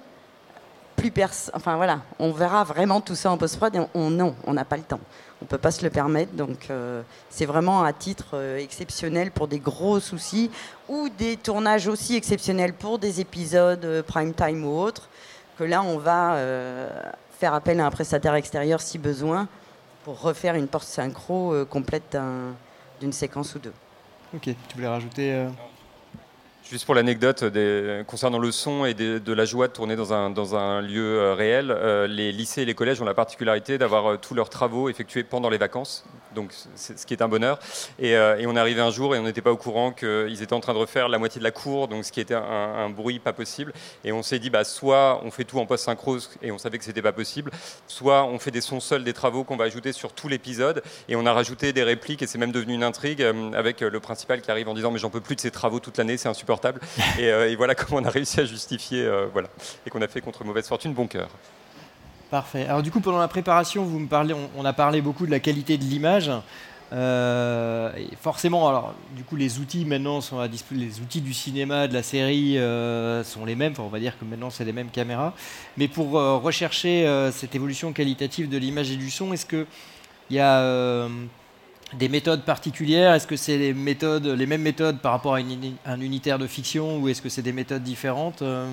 Speaker 2: plus enfin voilà, on verra vraiment tout ça en post-prod on, non, on n'a pas le temps on ne peut pas se le permettre. Donc euh, c'est vraiment à titre euh, exceptionnel pour des gros soucis ou des tournages aussi exceptionnels pour des épisodes euh, prime time ou autres, que là on va faire appel à un prestataire extérieur si besoin pour refaire une porte synchro complète d'une séquence ou deux.
Speaker 1: Ok, tu voulais rajouter
Speaker 4: Juste pour l'anecdote concernant le son et de, la joie de tourner dans un, dans un lieu euh, réel, euh, les lycées et les collèges ont la particularité d'avoir euh, tous leurs travaux effectués pendant les vacances, donc ce qui est un bonheur. Et, on arrivé un jour et on n'était pas au courant qu'ils étaient en train de refaire la moitié de la cour, donc ce qui était un, bruit pas possible. Et on s'est dit, bah, soit on fait tout en post-synchro et on savait que c'était pas possible, soit on fait des sons seuls des travaux qu'on va ajouter sur tout l'épisode. Et on a rajouté des répliques et c'est même devenu une intrigue avec le principal qui arrive en disant, mais j'en peux plus de ces travaux toute l'année, c'est insupportable. Euh, et, voilà comment on a réussi à justifier, euh, voilà, et qu'on a fait contre mauvaise fortune bon cœur.
Speaker 1: Parfait. Alors du coup, pendant la préparation, vous me parlez, on, a parlé beaucoup de la qualité de l'image. Euh, forcément, alors du coup, les outils maintenant sont à les outils du cinéma, de la série sont les mêmes. Enfin, on va dire que maintenant c'est les mêmes caméras. Mais pour rechercher cette évolution qualitative de l'image et du son, est-ce que il y a des méthodes particulières? Est-ce que c'est les, mêmes méthodes par rapport à un unitaire de fiction ou est-ce que c'est des méthodes différentes? Euh,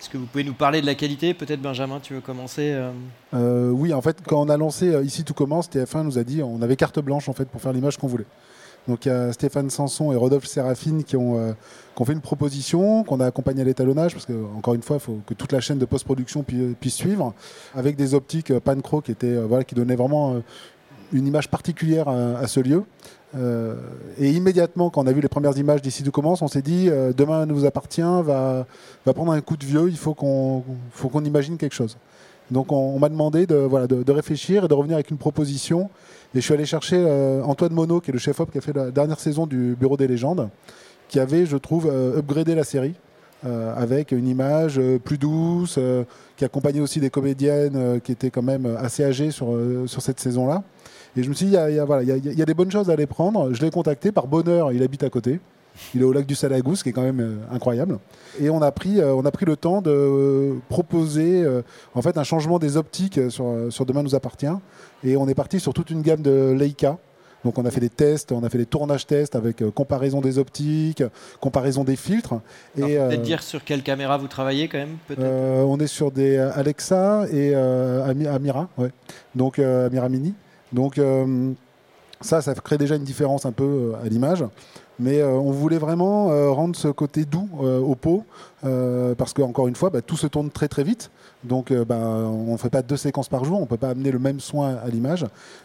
Speaker 1: Est-ce que vous pouvez nous parler de la qualité Peut-être Benjamin, tu veux commencer euh?
Speaker 3: Euh, Oui, en fait, quand on a lancé Ici tout commence, TF1 nous a dit on avait carte blanche en fait pour faire l'image qu'on voulait. Donc il y a Stéphane Sanson et Rodolphe Séraphine qui ont, fait une proposition, qu'on a accompagné à l'étalonnage, parce que encore une fois, il faut que toute la chaîne de post-production pu- puisse suivre, avec des optiques Pancro qui, qui donnaient vraiment une image particulière à, ce lieu. Euh, et immédiatement, quand on a vu les premières images d'ici tout commence, on s'est dit euh, demain nous appartient, va, prendre un coup de vieux, il faut qu'on imagine quelque chose. Donc on, m'a demandé de, voilà, de réfléchir et de revenir avec une proposition. Et je suis allé chercher euh, Antoine Monod, qui est le chef-op qui a fait la dernière saison du Bureau des légendes, qui avait, je trouve, euh, upgradé la série. Euh, avec une image euh, plus douce, euh, qui accompagnait aussi des comédiennes qui étaient quand même assez âgées sur, sur cette saison-là. Et je me suis dit, il y a, des bonnes choses à aller prendre. Je l'ai contacté par bonheur, il habite à côté. Il est au lac du Salagousse, qui est quand même incroyable. Et on a pris, on a pris le temps de proposer en fait un changement des optiques sur, sur Demain nous appartient. Et on est parti sur toute une gamme de Leica. Donc on a fait des tests, on a fait des tournages tests avec euh, comparaison des optiques, comparaison des filtres. Et
Speaker 1: Peut-être
Speaker 3: euh,
Speaker 1: dire sur quelle caméra vous travaillez quand même
Speaker 3: euh, on est sur des Alexa et Ami- Amira, ouais. Donc Amira Mini. Donc ça, ça crée déjà une différence un peu à l'image. Mais euh, on voulait vraiment euh, rendre ce côté doux euh, au pot, parce qu'encore une fois, bah, tout se tourne très très vite. Donc euh, bah, on ne fait pas deux séquences par jour, on ne peut pas amener le même soin à l'image.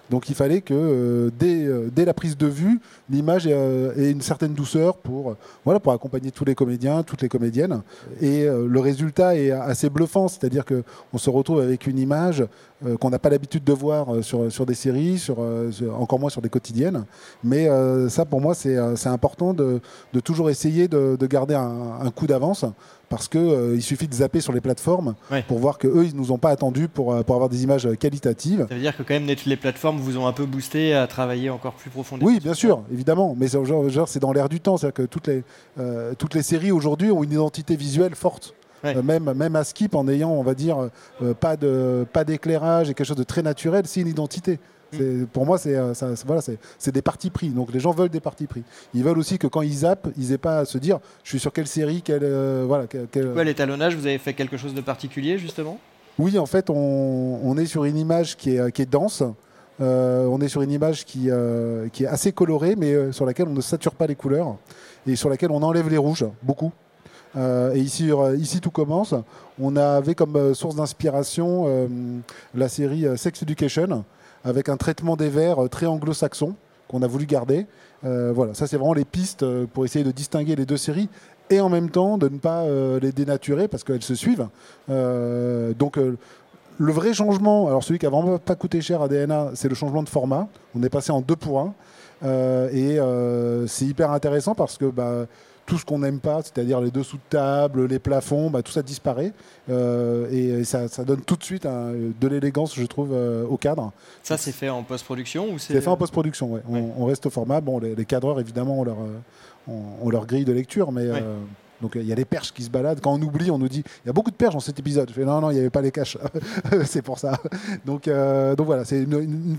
Speaker 3: Donc il fallait que euh, dès, euh, dès la prise de vue, l'image ait, une certaine douceur pour, pour accompagner tous les comédiens, toutes les comédiennes. Et le résultat est assez bluffant, c'est-à-dire qu'on se retrouve avec une image euh, qu'on n'a pas l'habitude de voir euh, sur, sur des séries, sur, euh, sur- encore moins sur des quotidiennes. Mais ça, pour moi, c'est important de, de toujours essayer de, de garder un, un coup d'avance. Parce qu'il il suffit de zapper sur les plateformes
Speaker 1: Ouais.
Speaker 3: pour voir qu'eux, ils nous ont pas attendus pour, pour avoir des images qualitatives.
Speaker 1: Ça veut dire que quand même les plateformes vous ont un peu boosté à travailler encore plus profondément.
Speaker 3: Oui, bien sûr, évidemment, mais c'est genre, genre, c'est dans l'air du temps, c'est-à-dire que toutes les, euh, toutes les séries aujourd'hui ont une identité visuelle forte.
Speaker 1: Ouais.
Speaker 3: Euh, même, même à Skip, en ayant, on va dire, euh, pas de pas d'éclairage et quelque chose de très naturel, c'est une identité. C'est- Pour moi, c'est euh, c'est- voilà, des partis pris. Donc les gens veulent des partis pris. Ils veulent aussi que quand ils zappent, ils aient pas à se dire, je suis sur quelle série, quelle, euh, voilà, quelle-
Speaker 1: l'étalonnage Vous avez fait quelque chose de particulier justement?
Speaker 3: Oui, en fait, on, on est sur une image qui est, qui est dense. Euh, on est sur une image qui, euh, qui est assez colorée, mais sur laquelle on ne sature pas les couleurs et sur laquelle on enlève les rouges, beaucoup. Euh, et ici, euh, ici, tout commence. On avait comme euh, source d'inspiration la série Sex Education, avec un traitement des verts euh, très anglo-saxon qu'on a voulu garder. Voilà, ça c'est vraiment les pistes pour essayer de distinguer les deux séries et en même temps de ne pas les dénaturer parce qu'elles se suivent. Donc le vrai changement, alors celui qui a vraiment pas coûté cher à DNA, c'est le changement de format. On est passé en 2 pour 1 et c'est hyper intéressant parce que bah, tout ce qu'on n'aime pas, c'est-à-dire les dessous de table, les plafonds, bah, tout ça disparaît Euh, et, et ça, ça donne tout de suite un- de l'élégance, je trouve, euh, au cadre.
Speaker 1: Ça c'est fait en post-production ou
Speaker 3: C'est fait en post-production, ouais. On,
Speaker 1: Ouais.
Speaker 3: on reste au format. Bon, les, les cadreurs, évidemment, ont leur, euh, ont- ont leur grille de lecture, mais
Speaker 1: Ouais.
Speaker 3: euh, donc il y a les perches qui se baladent. Quand on oublie, on nous dit il y a beaucoup de perches dans cet épisode. Je fais non, non, il n'y avait pas les caches. c'est pour ça. Donc, euh, donc voilà, c'est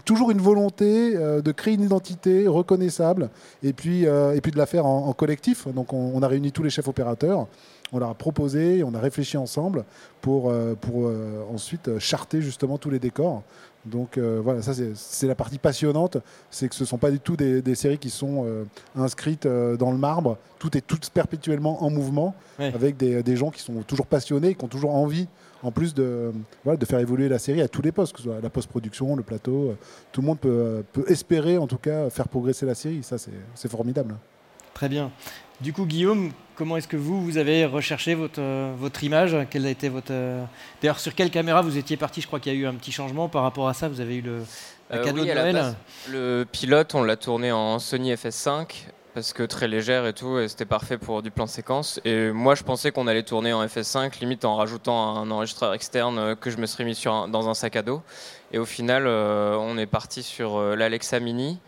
Speaker 3: toujours une volonté euh, de créer une identité reconnaissable et puis, euh, et puis de la faire en, collectif. Donc on, on a réuni tous les chefs opérateurs. On leur a proposé, on a réfléchi ensemble pour, euh, pour euh, ensuite euh, charter justement tous les décors. Donc euh, voilà, ça c'est- la partie passionnante, c'est que ce ne sont pas du tout des, des séries qui sont euh, inscrites euh, dans le marbre, tout est tout perpétuellement en mouvement,
Speaker 1: Ouais.
Speaker 3: avec des, des gens qui sont toujours passionnés, qui ont toujours envie, en plus de, voilà, de faire évoluer la série à tous les postes, que ce soit la post-production, le plateau, tout le monde peut, peut espérer en tout cas faire progresser la série, ça c'est formidable.
Speaker 1: Très bien. Du coup, Guillaume, comment est-ce que vous, vous avez recherché votre, euh, votre image? Quelle a été votre euh, D'ailleurs, sur quelle caméra vous étiez parti? Je crois qu'il y a eu un petit changement par rapport à ça. Vous avez eu le, le
Speaker 5: Euh,
Speaker 1: cadeau
Speaker 5: oui,
Speaker 1: de Noël.
Speaker 5: base, Le pilote, on l'a tourné en Sony FS5 parce que très légère et tout, et c'était parfait pour du plan séquence. Et moi, je pensais qu'on allait tourner en FS5, limite en rajoutant un enregistreur externe que je me serais mis sur un- dans un sac à dos. Et au final, on est parti sur l'Alexa Mini,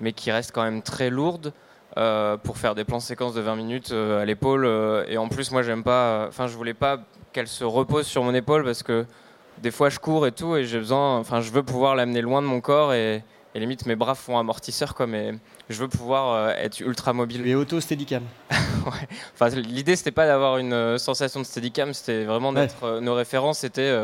Speaker 5: mais qui reste quand même très lourde. Euh, pour faire des plans séquences de 20 minutes euh, à l'épaule euh, et en plus moi j'aime pas enfin je voulais pas qu'elle se repose sur mon épaule parce que des fois je cours et tout et j'ai besoin enfin je veux pouvoir l'amener loin de mon corps et, et limite mes bras font amortisseur quoi mais je veux pouvoir être ultra mobile
Speaker 1: Et auto Steadicam.
Speaker 5: enfin l'idée c'était pas d'avoir une sensation de steadicam c'était vraiment
Speaker 1: Ouais.
Speaker 5: d'être nos références c'était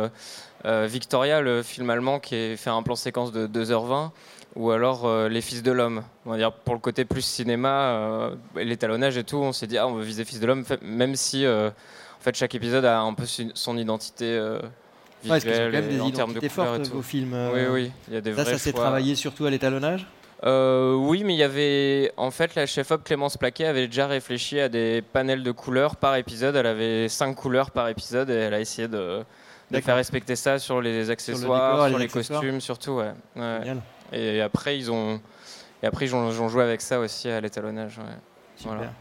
Speaker 5: Victoria le film allemand qui est fait un plan séquence de 2h20 ou alors euh, Les Fils de l'Homme. On va dire pour le côté plus cinéma, euh, l'étalonnage et tout, on s'est dit ah, on veut viser Fils de l'Homme, même si euh, en fait chaque épisode a un peu son identité
Speaker 1: ouais, visuelle des
Speaker 5: en termes de couleurs
Speaker 1: et tout. Vos films.
Speaker 5: Oui, oui, il y a des
Speaker 1: ça, ça s'est travaillé surtout à l'étalonnage?
Speaker 5: oui, mais il y avait en fait la chef-op Clémence Plaquet avait déjà réfléchi à des panels de couleurs par épisode. Elle avait cinq couleurs par épisode et elle a essayé de, de faire respecter ça sur les accessoires,
Speaker 1: sur,
Speaker 5: sur
Speaker 1: les,
Speaker 5: les costumes, surtout. Ouais. ouais. Et après, ils ont, et après, ils ont, joué avec ça aussi à l'étalonnage. Ouais. Voilà.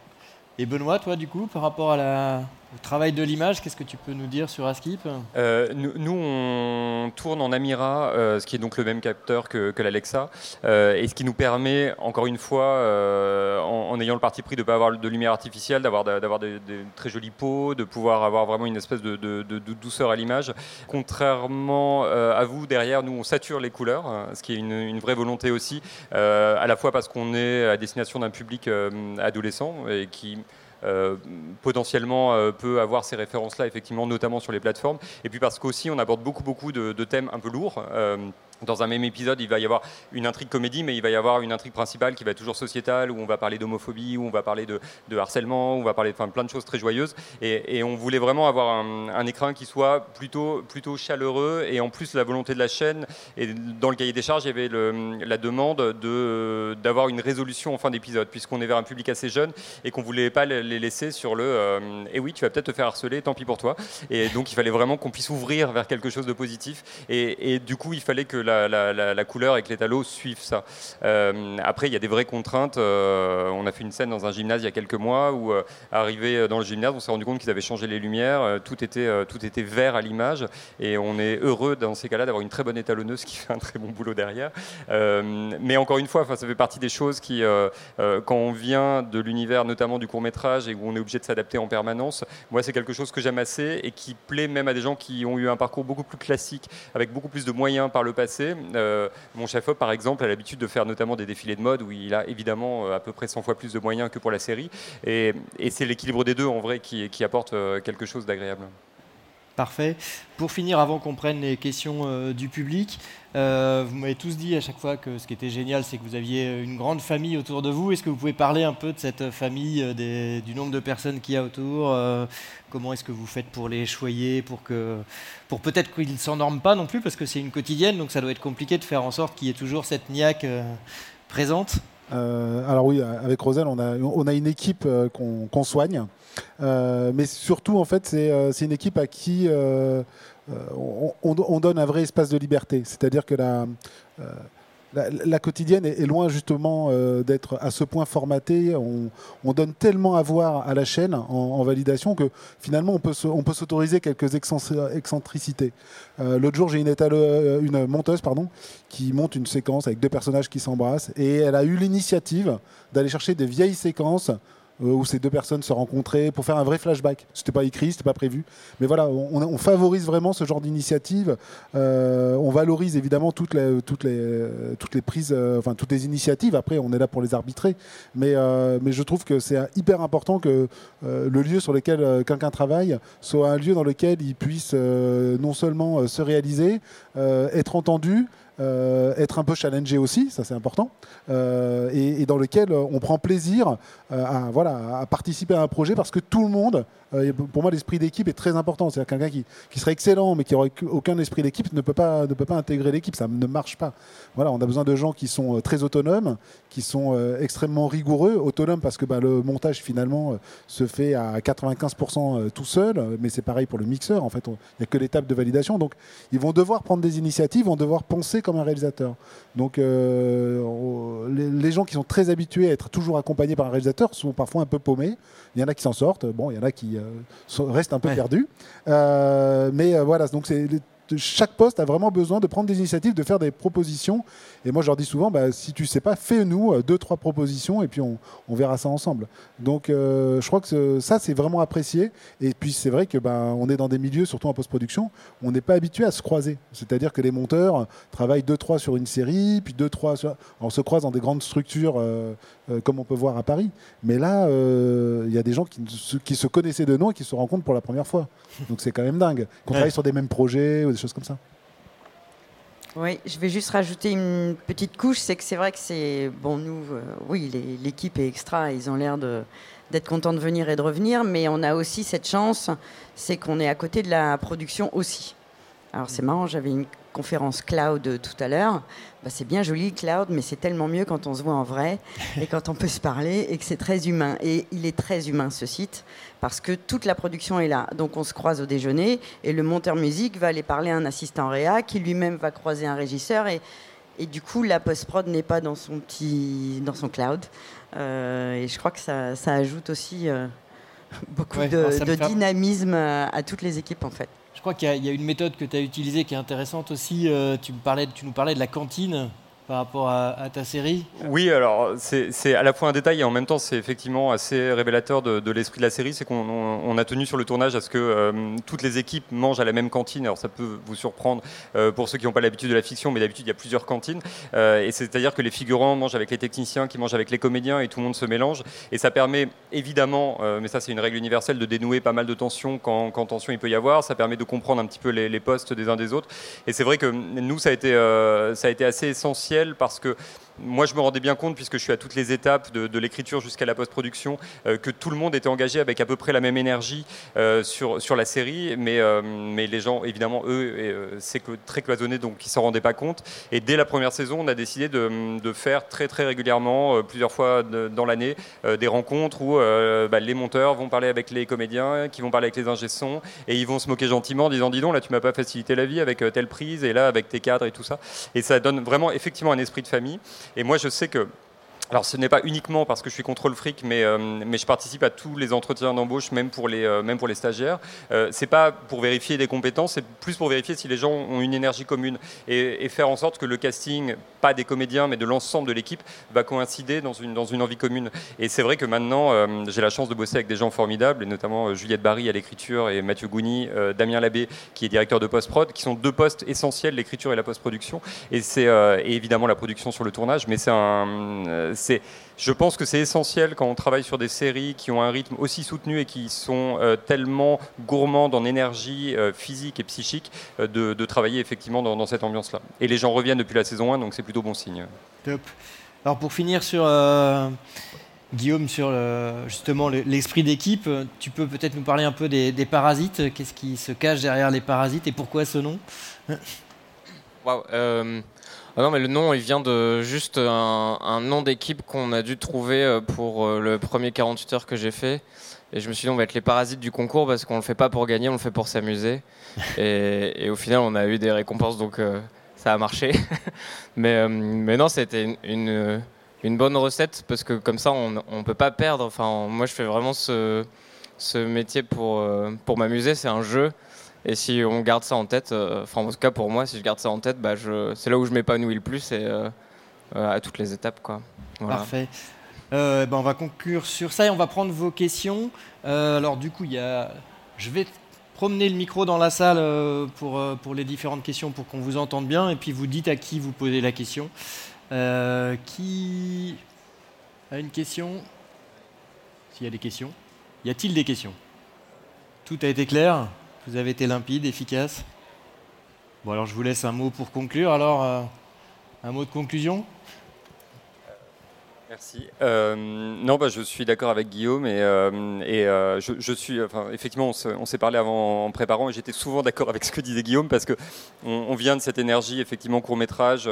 Speaker 1: Et Benoît, toi, du coup, par rapport à la, au travail de l'image, qu'est-ce que tu peux nous dire sur Askip?
Speaker 4: Euh, nous, on tourne en Amira, euh, ce qui est donc le même capteur que, que l'Alexa, euh, et ce qui nous permet, encore une fois, en, ayant le parti pris de ne pas avoir de lumière artificielle, d'avoir d'avoir des, très jolies peaux, de pouvoir avoir vraiment une espèce de, douceur à l'image. Contrairement à vous, derrière, nous, on sature les couleurs, hein, ce qui est une, une vraie volonté aussi, à la fois parce qu'on est à destination d'un public adolescent et qui euh, potentiellement euh, peut avoir ces références-là, effectivement, notamment sur les plateformes. Et puis parce qu'aussi, on aborde beaucoup, beaucoup de, de thèmes un peu lourds. Dans un même épisode, il va y avoir une intrigue comédie, mais il va y avoir une intrigue principale qui va être toujours sociétale, où on va parler d'homophobie, où on va parler de, harcèlement, où on va parler de plein de choses très joyeuses. Et, on voulait vraiment avoir un, un, écran qui soit plutôt, plutôt chaleureux. Et en plus, la volonté de la chaîne, et dans le cahier des charges, il y avait la demande de, d'avoir une résolution en fin d'épisode, puisqu'on est vers un public assez jeune et qu'on ne voulait pas les laisser sur le euh, eh oui, tu vas peut-être te faire harceler, tant pis pour toi. Et donc, il fallait vraiment qu'on puisse ouvrir vers quelque chose de positif. Et, et du coup, il fallait que la, couleur et que l'étalo suivent ça. Euh, après, il y a des vraies contraintes. Euh, on a fait une scène dans un gymnase il y a quelques mois où, euh, arrivé dans le gymnase, on s'est rendu compte qu'ils avaient changé les lumières. tout, était, tout était vert à l'image. Et on est heureux dans ces cas-là d'avoir une très bonne étalonneuse qui fait un très bon boulot derrière. Mais encore une fois, ça fait partie des choses qui, quand on vient de l'univers, notamment du court-métrage, et où on est obligé de s'adapter en permanence, moi, c'est quelque chose que j'aime assez et qui plaît même à des gens qui ont eu un parcours beaucoup plus classique, avec beaucoup plus de moyens par le passé. Euh, mon chef-op, par exemple, a l'habitude de faire notamment des défilés de mode où il a évidemment euh, à peu près 100 fois plus de moyens que pour la série. Et, c'est l'équilibre des deux, en vrai, qui, qui apporte euh, quelque chose d'agréable.
Speaker 1: Parfait. Pour finir, avant qu'on prenne les questions euh, du public, euh, vous m'avez tous dit à chaque fois que ce qui était génial, c'est que vous aviez une grande famille autour de vous. Est-ce que vous pouvez parler un peu de cette famille, euh, du nombre de personnes qu'il y a autour euh, Comment est-ce que vous faites pour les choyer Pour, que, pour peut-être qu'ils ne s'endorment pas non plus, parce que c'est une quotidienne, donc ça doit être compliqué de faire en sorte qu'il y ait toujours cette niaque euh, présente
Speaker 3: euh, alors oui, avec Roselle, on a, on a une équipe euh, qu'on qu soigne, euh, mais surtout en fait, c'est euh, une équipe à qui euh, on, on, donne un vrai espace de liberté. C'est-à-dire que la, la, quotidienne est, loin justement euh, d'être à ce point formatée. On, on, donne tellement à voir à la chaîne en, validation que finalement on peut, s'autoriser quelques excentricités. Euh, L'autre jour, j'ai une, étale, une monteuse pardon, qui monte une séquence avec deux personnages qui s'embrassent et elle a eu l'initiative d'aller chercher des vieilles séquences où ces deux personnes se rencontraient pour faire un vrai flashback. C'était pas écrit, c'était pas prévu, mais voilà, on, favorise vraiment ce genre d'initiative. Euh, on valorise évidemment toutes les toutes les toutes les prises, euh, enfin toutes les initiatives. Après, on est là pour les arbitrer, mais euh, mais je trouve que c'est hyper important que euh, le lieu sur lequel quelqu'un travaille soit un lieu dans lequel il puisse non seulement se réaliser, être entendu. Euh, être un peu challengé aussi, ça c'est important, euh, et, dans lequel on prend plaisir euh, à, voilà, à participer à un projet parce que tout le monde, pour moi l'esprit d'équipe est très important, c'est-à-dire quelqu'un qui, qui, serait excellent mais qui n'aurait aucun esprit d'équipe ne peut pas ne peut pas intégrer l'équipe, ça ne marche pas. Voilà, on a besoin de gens qui sont très autonomes, qui sont extrêmement rigoureux, autonomes parce que bah, le montage finalement se fait à 95% tout seul, mais c'est pareil pour le mixeur, en fait, il n'y a que l'étape de validation, donc ils vont devoir prendre des initiatives, vont devoir penser comme un réalisateur. Donc euh, les, les, gens qui sont très habitués à être toujours accompagnés par un réalisateur sont parfois un peu paumés. Il y en a qui s'en sortent, bon, il y en a qui euh, restent un peu ouais. perdus. Euh, mais voilà, donc c'est chaque poste a vraiment besoin de prendre des initiatives, de faire des propositions. Et moi, je leur dis souvent, bah, si tu sais pas, fais-nous deux, trois propositions et puis on, on, verra ça ensemble. Donc, euh, je crois que ça, c'est vraiment apprécié. Et puis, c'est vrai que on est dans des milieux, surtout en post-production, on n'est pas habitué à se croiser. C'est-à-dire que les monteurs travaillent deux, trois sur une série, puis deux, trois sur... On se croise dans des grandes structures euh, euh, comme on peut voir à Paris. Mais là, il y a des gens qui, qui, se connaissaient de nom et qui se rencontrent pour la première fois. Donc, c'est quand même dingue. Qu'on travaille sur des mêmes projets ou des choses comme ça.
Speaker 2: Oui, je vais juste rajouter une petite couche, c'est que c'est vrai que c'est bon nous, euh, oui, l'équipe est extra, ils ont l'air d'être contents de venir et de revenir, mais on a aussi cette chance, c'est qu'on est à côté de la production aussi. Alors c'est marrant, j'avais une conférence cloud tout à l'heure. Bah, c'est bien joli le cloud, mais c'est tellement mieux quand on se voit en vrai et quand on peut se parler et que c'est très humain. Et il est très humain ce site parce que toute la production est là. Donc on se croise au déjeuner et le monteur musique va aller parler à un assistant réa qui lui-même va croiser un régisseur et, et du coup la post-prod n'est pas dans son petit dans son cloud. Euh, et je crois que ça, ça ajoute aussi euh, beaucoup de, dynamisme à toutes les équipes en fait.
Speaker 1: Je crois qu'il y, a une méthode que tu as utilisée qui est intéressante aussi. Euh, tu, nous parlais de la cantine par rapport à, ta série
Speaker 4: Oui, alors c'est à la fois un détail et en même temps c'est effectivement assez révélateur de, l'esprit de la série. C'est qu'on a tenu sur le tournage à ce que euh, toutes les équipes mangent à la même cantine. Alors ça peut vous surprendre euh, pour ceux qui n'ont pas l'habitude de la fiction, mais d'habitude il y a plusieurs cantines. Euh, et c'est-à-dire que les figurants mangent avec les techniciens, qui mangent avec les comédiens et tout le monde se mélange. Et ça permet évidemment, mais ça c'est une règle universelle, de dénouer pas mal de tensions quand, tension il peut y avoir. Ça permet de comprendre un petit peu les, les postes des uns des autres. Et c'est vrai que nous ça a été, ça a été assez essentiel parce que moi, je me rendais bien compte, puisque je suis à toutes les étapes de, l'écriture jusqu'à la post-production, euh, que tout le monde était engagé avec à peu près la même énergie euh, sur, sur la série, mais, euh, mais les gens, évidemment, eux, c'est très cloisonné, donc ils s'en rendaient pas compte. Et dès la première saison, on a décidé de, de faire très très régulièrement, plusieurs fois dans l'année, des rencontres où bah, les monteurs vont parler avec les comédiens, qui vont parler avec les ingé et ils vont se moquer gentiment en disant, dis donc, là, tu m'as pas facilité la vie avec telle prise, et là, avec tes cadres et tout ça. Et ça donne vraiment, effectivement, un esprit de famille. Et moi, je sais que alors ce n'est pas uniquement parce que je suis contrôle fric, mais, euh, mais je participe à tous les entretiens d'embauche, même, pour les, euh, même pour les stagiaires. Euh, c'est pas pour vérifier des compétences, c'est plus pour vérifier si les gens ont une énergie commune et, faire en sorte que le casting, pas des comédiens, mais de l'ensemble de l'équipe, va coïncider dans une, dans une envie commune. Et c'est vrai que maintenant, euh, j'ai la chance de bosser avec des gens formidables, et notamment Juliette Barry à l'écriture et Mathieu Gouni, Damien Labbé qui est directeur de post-prod, qui sont deux postes essentiels, l'écriture et la post-production, et c'est évidemment la production sur le tournage, mais c'est un je pense que c'est essentiel quand on travaille sur des séries qui ont un rythme aussi soutenu et qui sont euh, tellement gourmandes en énergie euh, physique et psychique euh, de, travailler effectivement dans, cette ambiance-là. Et les gens reviennent depuis la saison 1, donc c'est plutôt bon signe.
Speaker 1: Top. Alors pour finir sur Guillaume, sur justement l'esprit d'équipe, tu peux peut-être nous parler un peu des, des parasites? Qu'est-ce qui se cache derrière les parasites et pourquoi ce nom?
Speaker 5: Wow. Ah non, mais le nom, il vient de juste un, nom d'équipe qu'on a dû trouver euh, pour euh, le premier 48 heures que j'ai fait. Et je me suis dit, on va être les parasites du concours parce qu'on le fait pas pour gagner, on le fait pour s'amuser. et, au final, on a eu des récompenses, donc euh, ça a marché. mais, mais non, c'était une, une, bonne recette parce que comme ça, on ne peut pas perdre. Enfin, moi, je fais vraiment ce, ce métier pour, pour m'amuser. C'est un jeu. Et si on garde ça en tête, euh, enfin en tout cas pour moi, si je garde ça en tête, bah, c'est là où je m'épanouis le plus et euh, euh, à toutes les étapes. Quoi.
Speaker 1: Parfait. Ben, on va conclure sur ça et on va prendre vos questions. alors du coup, y a... je vais promener le micro dans la salle pour, pour les différentes questions pour qu'on vous entende bien et puis vous dites à qui vous posez la question. qui a une question? S'il y a des questions. Y a-t-il des questions? Tout a été clair? Vous avez été limpide, efficace? Bon, alors je vous laisse un mot pour conclure. Alors, euh, un mot de conclusion?
Speaker 4: Merci. Euh, non, bah, je suis d'accord avec Guillaume et, euh, euh, je, suis, enfin, effectivement, on s'est parlé avant en préparant et j'étais souvent d'accord avec ce que disait Guillaume parce que on, vient de cette énergie, effectivement, court métrage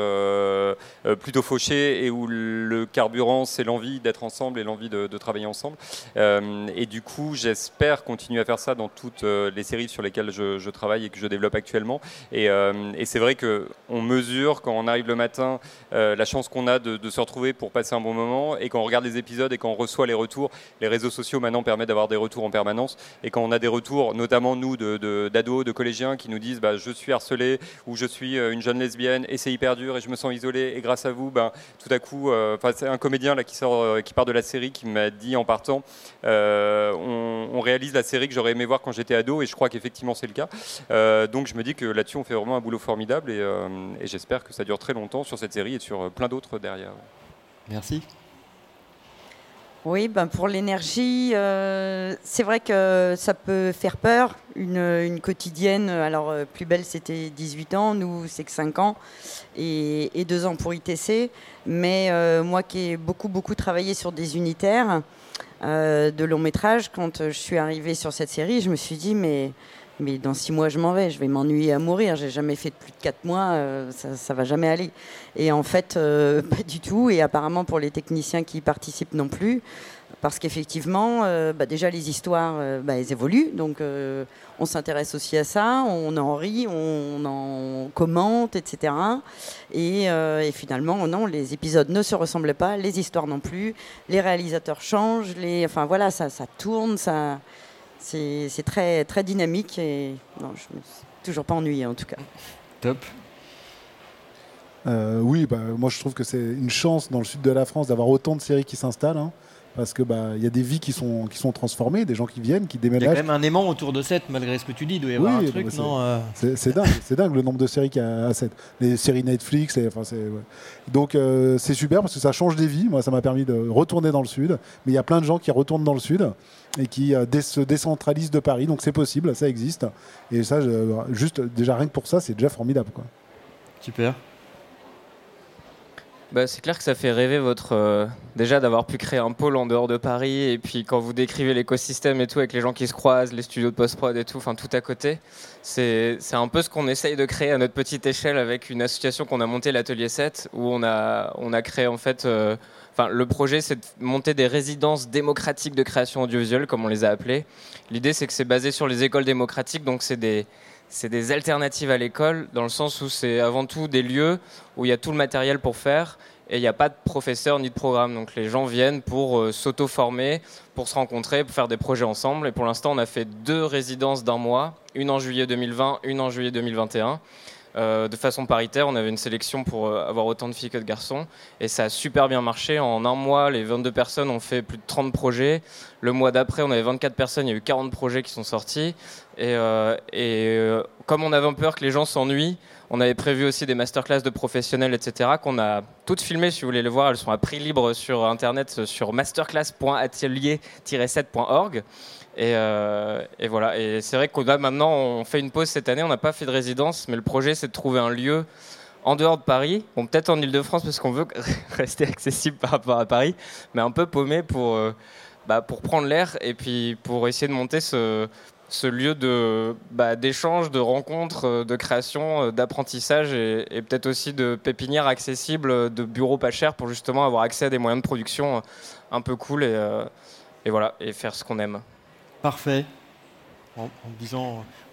Speaker 4: plutôt fauché et où le carburant, c'est l'envie d'être ensemble et l'envie de, travailler ensemble. Et du coup, j'espère continuer à faire ça dans toutes les séries sur lesquelles je, travaille et que je développe actuellement. Et, c'est vrai que on mesure quand on arrive le matin la chance qu'on a de se retrouver pour passer un bon moment et quand on regarde les épisodes et quand on reçoit les retours, les réseaux sociaux maintenant permettent d'avoir des retours en permanence. Et quand on a des retours, notamment nous, d'ados, de, collégiens, qui nous disent bah, je suis harcelé ou je suis euh, une jeune lesbienne et c'est hyper dur et je me sens isolé et grâce à vous, ben, tout à coup, euh, c'est un comédien là euh, qui part de la série qui m'a dit en partant on, réalise la série que j'aurais aimé voir quand j'étais ado et je crois qu'effectivement c'est le cas. donc je me dis que là-dessus on fait vraiment un boulot formidable et j'espère que ça dure très longtemps sur cette série et sur plein d'autres derrière.
Speaker 1: Merci.
Speaker 2: Oui, ben pour l'énergie, euh, c'est vrai que ça peut faire peur. Une, quotidienne, alors euh, plus belle c'était 18 ans, nous c'est que 5 ans et, et 2 ans pour ITC. Mais euh, moi qui ai beaucoup beaucoup travaillé sur des unitaires de long métrage, quand je suis arrivée sur cette série, je me suis dit mais mais dans six mois, je m'en vais, je vais m'ennuyer à mourir. J'ai jamais fait plus de quatre mois, euh, ça, ça va jamais aller. Et en fait, euh, pas du tout. Et apparemment pour les techniciens qui y participent non plus, parce qu'effectivement, euh, bah, déjà les histoires, bah, elles évoluent. Donc, on s'intéresse aussi à ça, on en rit, on en commente, etc. Et, finalement, non, les épisodes ne se ressemblent pas, les histoires non plus, les réalisateurs changent, enfin voilà, ça tourne, ça. C'est très, très dynamique et non, je me suis toujours pas ennuyé en tout cas.
Speaker 1: Top.
Speaker 3: Euh, oui, bah, moi je trouve que c'est une chance dans le sud de la France d'avoir autant de séries qui s'installent. Hein parce que bah il y a des vies qui sont qui sont transformées, des gens qui viennent, qui déménagent. Il y
Speaker 1: a quand même un aimant autour de 7 malgré ce que tu dis, il doit y avoir un truc, non euh
Speaker 3: C'est dingue, c'est dingue le nombre de séries qu'il y a à 7. Les séries Netflix, donc euh, c'est super parce que ça change des vies. Moi, ça m'a permis de retourner dans le sud, mais il y a plein de gens qui retournent dans le sud et qui euh, se décentralisent de Paris, donc c'est possible, ça existe. Et ça, juste déjà rien que pour ça, c'est déjà formidable, quoi.
Speaker 1: Super.
Speaker 5: Bah, c'est clair que ça fait rêver votre euh, déjà d'avoir pu créer un pôle en dehors de Paris et puis quand vous décrivez l'écosystème et tout avec les gens qui se croisent, les studios de post-prod et tout, enfin tout à côté, c'est un peu ce qu'on essaye de créer à notre petite échelle avec une association qu'on a montée l'atelier 7 où on a on a créé en fait euh, le projet c'est de monter des résidences démocratiques de création audiovisuelle comme on les a appelées. L'idée c'est que c'est basé sur les écoles démocratiques donc c'est des c'est des alternatives à l'école, dans le sens où c'est avant tout des lieux où il y a tout le matériel pour faire et il n'y a pas de professeur ni de programme. Donc les gens viennent pour euh, s'auto-former, pour se rencontrer, pour faire des projets ensemble. Et pour l'instant, on a fait deux résidences d'un mois, une en juillet 2020, une en juillet 2021. Euh, de façon paritaire. On avait une sélection pour euh, avoir autant de filles que de garçons. Et ça a super bien marché. En un mois, les 22 personnes ont fait plus de 30 projets. Le mois d'après, on avait 24 personnes. Il y a eu 40 projets qui sont sortis. Et, euh, comme on avait peur que les gens s'ennuient, on avait prévu aussi des masterclass de professionnels, etc., qu'on a toutes filmées, si vous voulez les voir. Elles sont à prix libre sur Internet, sur masterclass.atelier-7.org. Euh, et, voilà. Et c'est vrai qu'on a maintenant, on fait une pause cette année. On n'a pas fait de résidence, mais le projet, c'est de trouver un lieu en dehors de Paris, bon, peut-être en Ile-de-France parce qu'on veut rester accessible par rapport à Paris, mais un peu paumé pour, euh, bah, pour prendre l'air et puis pour essayer de monter ce, lieu de bah, d'échange, de rencontre, euh, de création, d'apprentissage et, peut-être aussi de pépinière accessible, de bureaux pas chers pour justement avoir accès à des moyens de production un peu cool et voilà et faire ce qu'on aime.
Speaker 1: Parfait. En,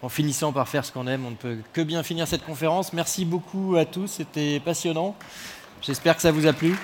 Speaker 1: en finissant par faire ce qu'on aime, on ne peut que bien finir cette conférence. Merci beaucoup à tous, c'était passionnant. J'espère que ça vous a plu.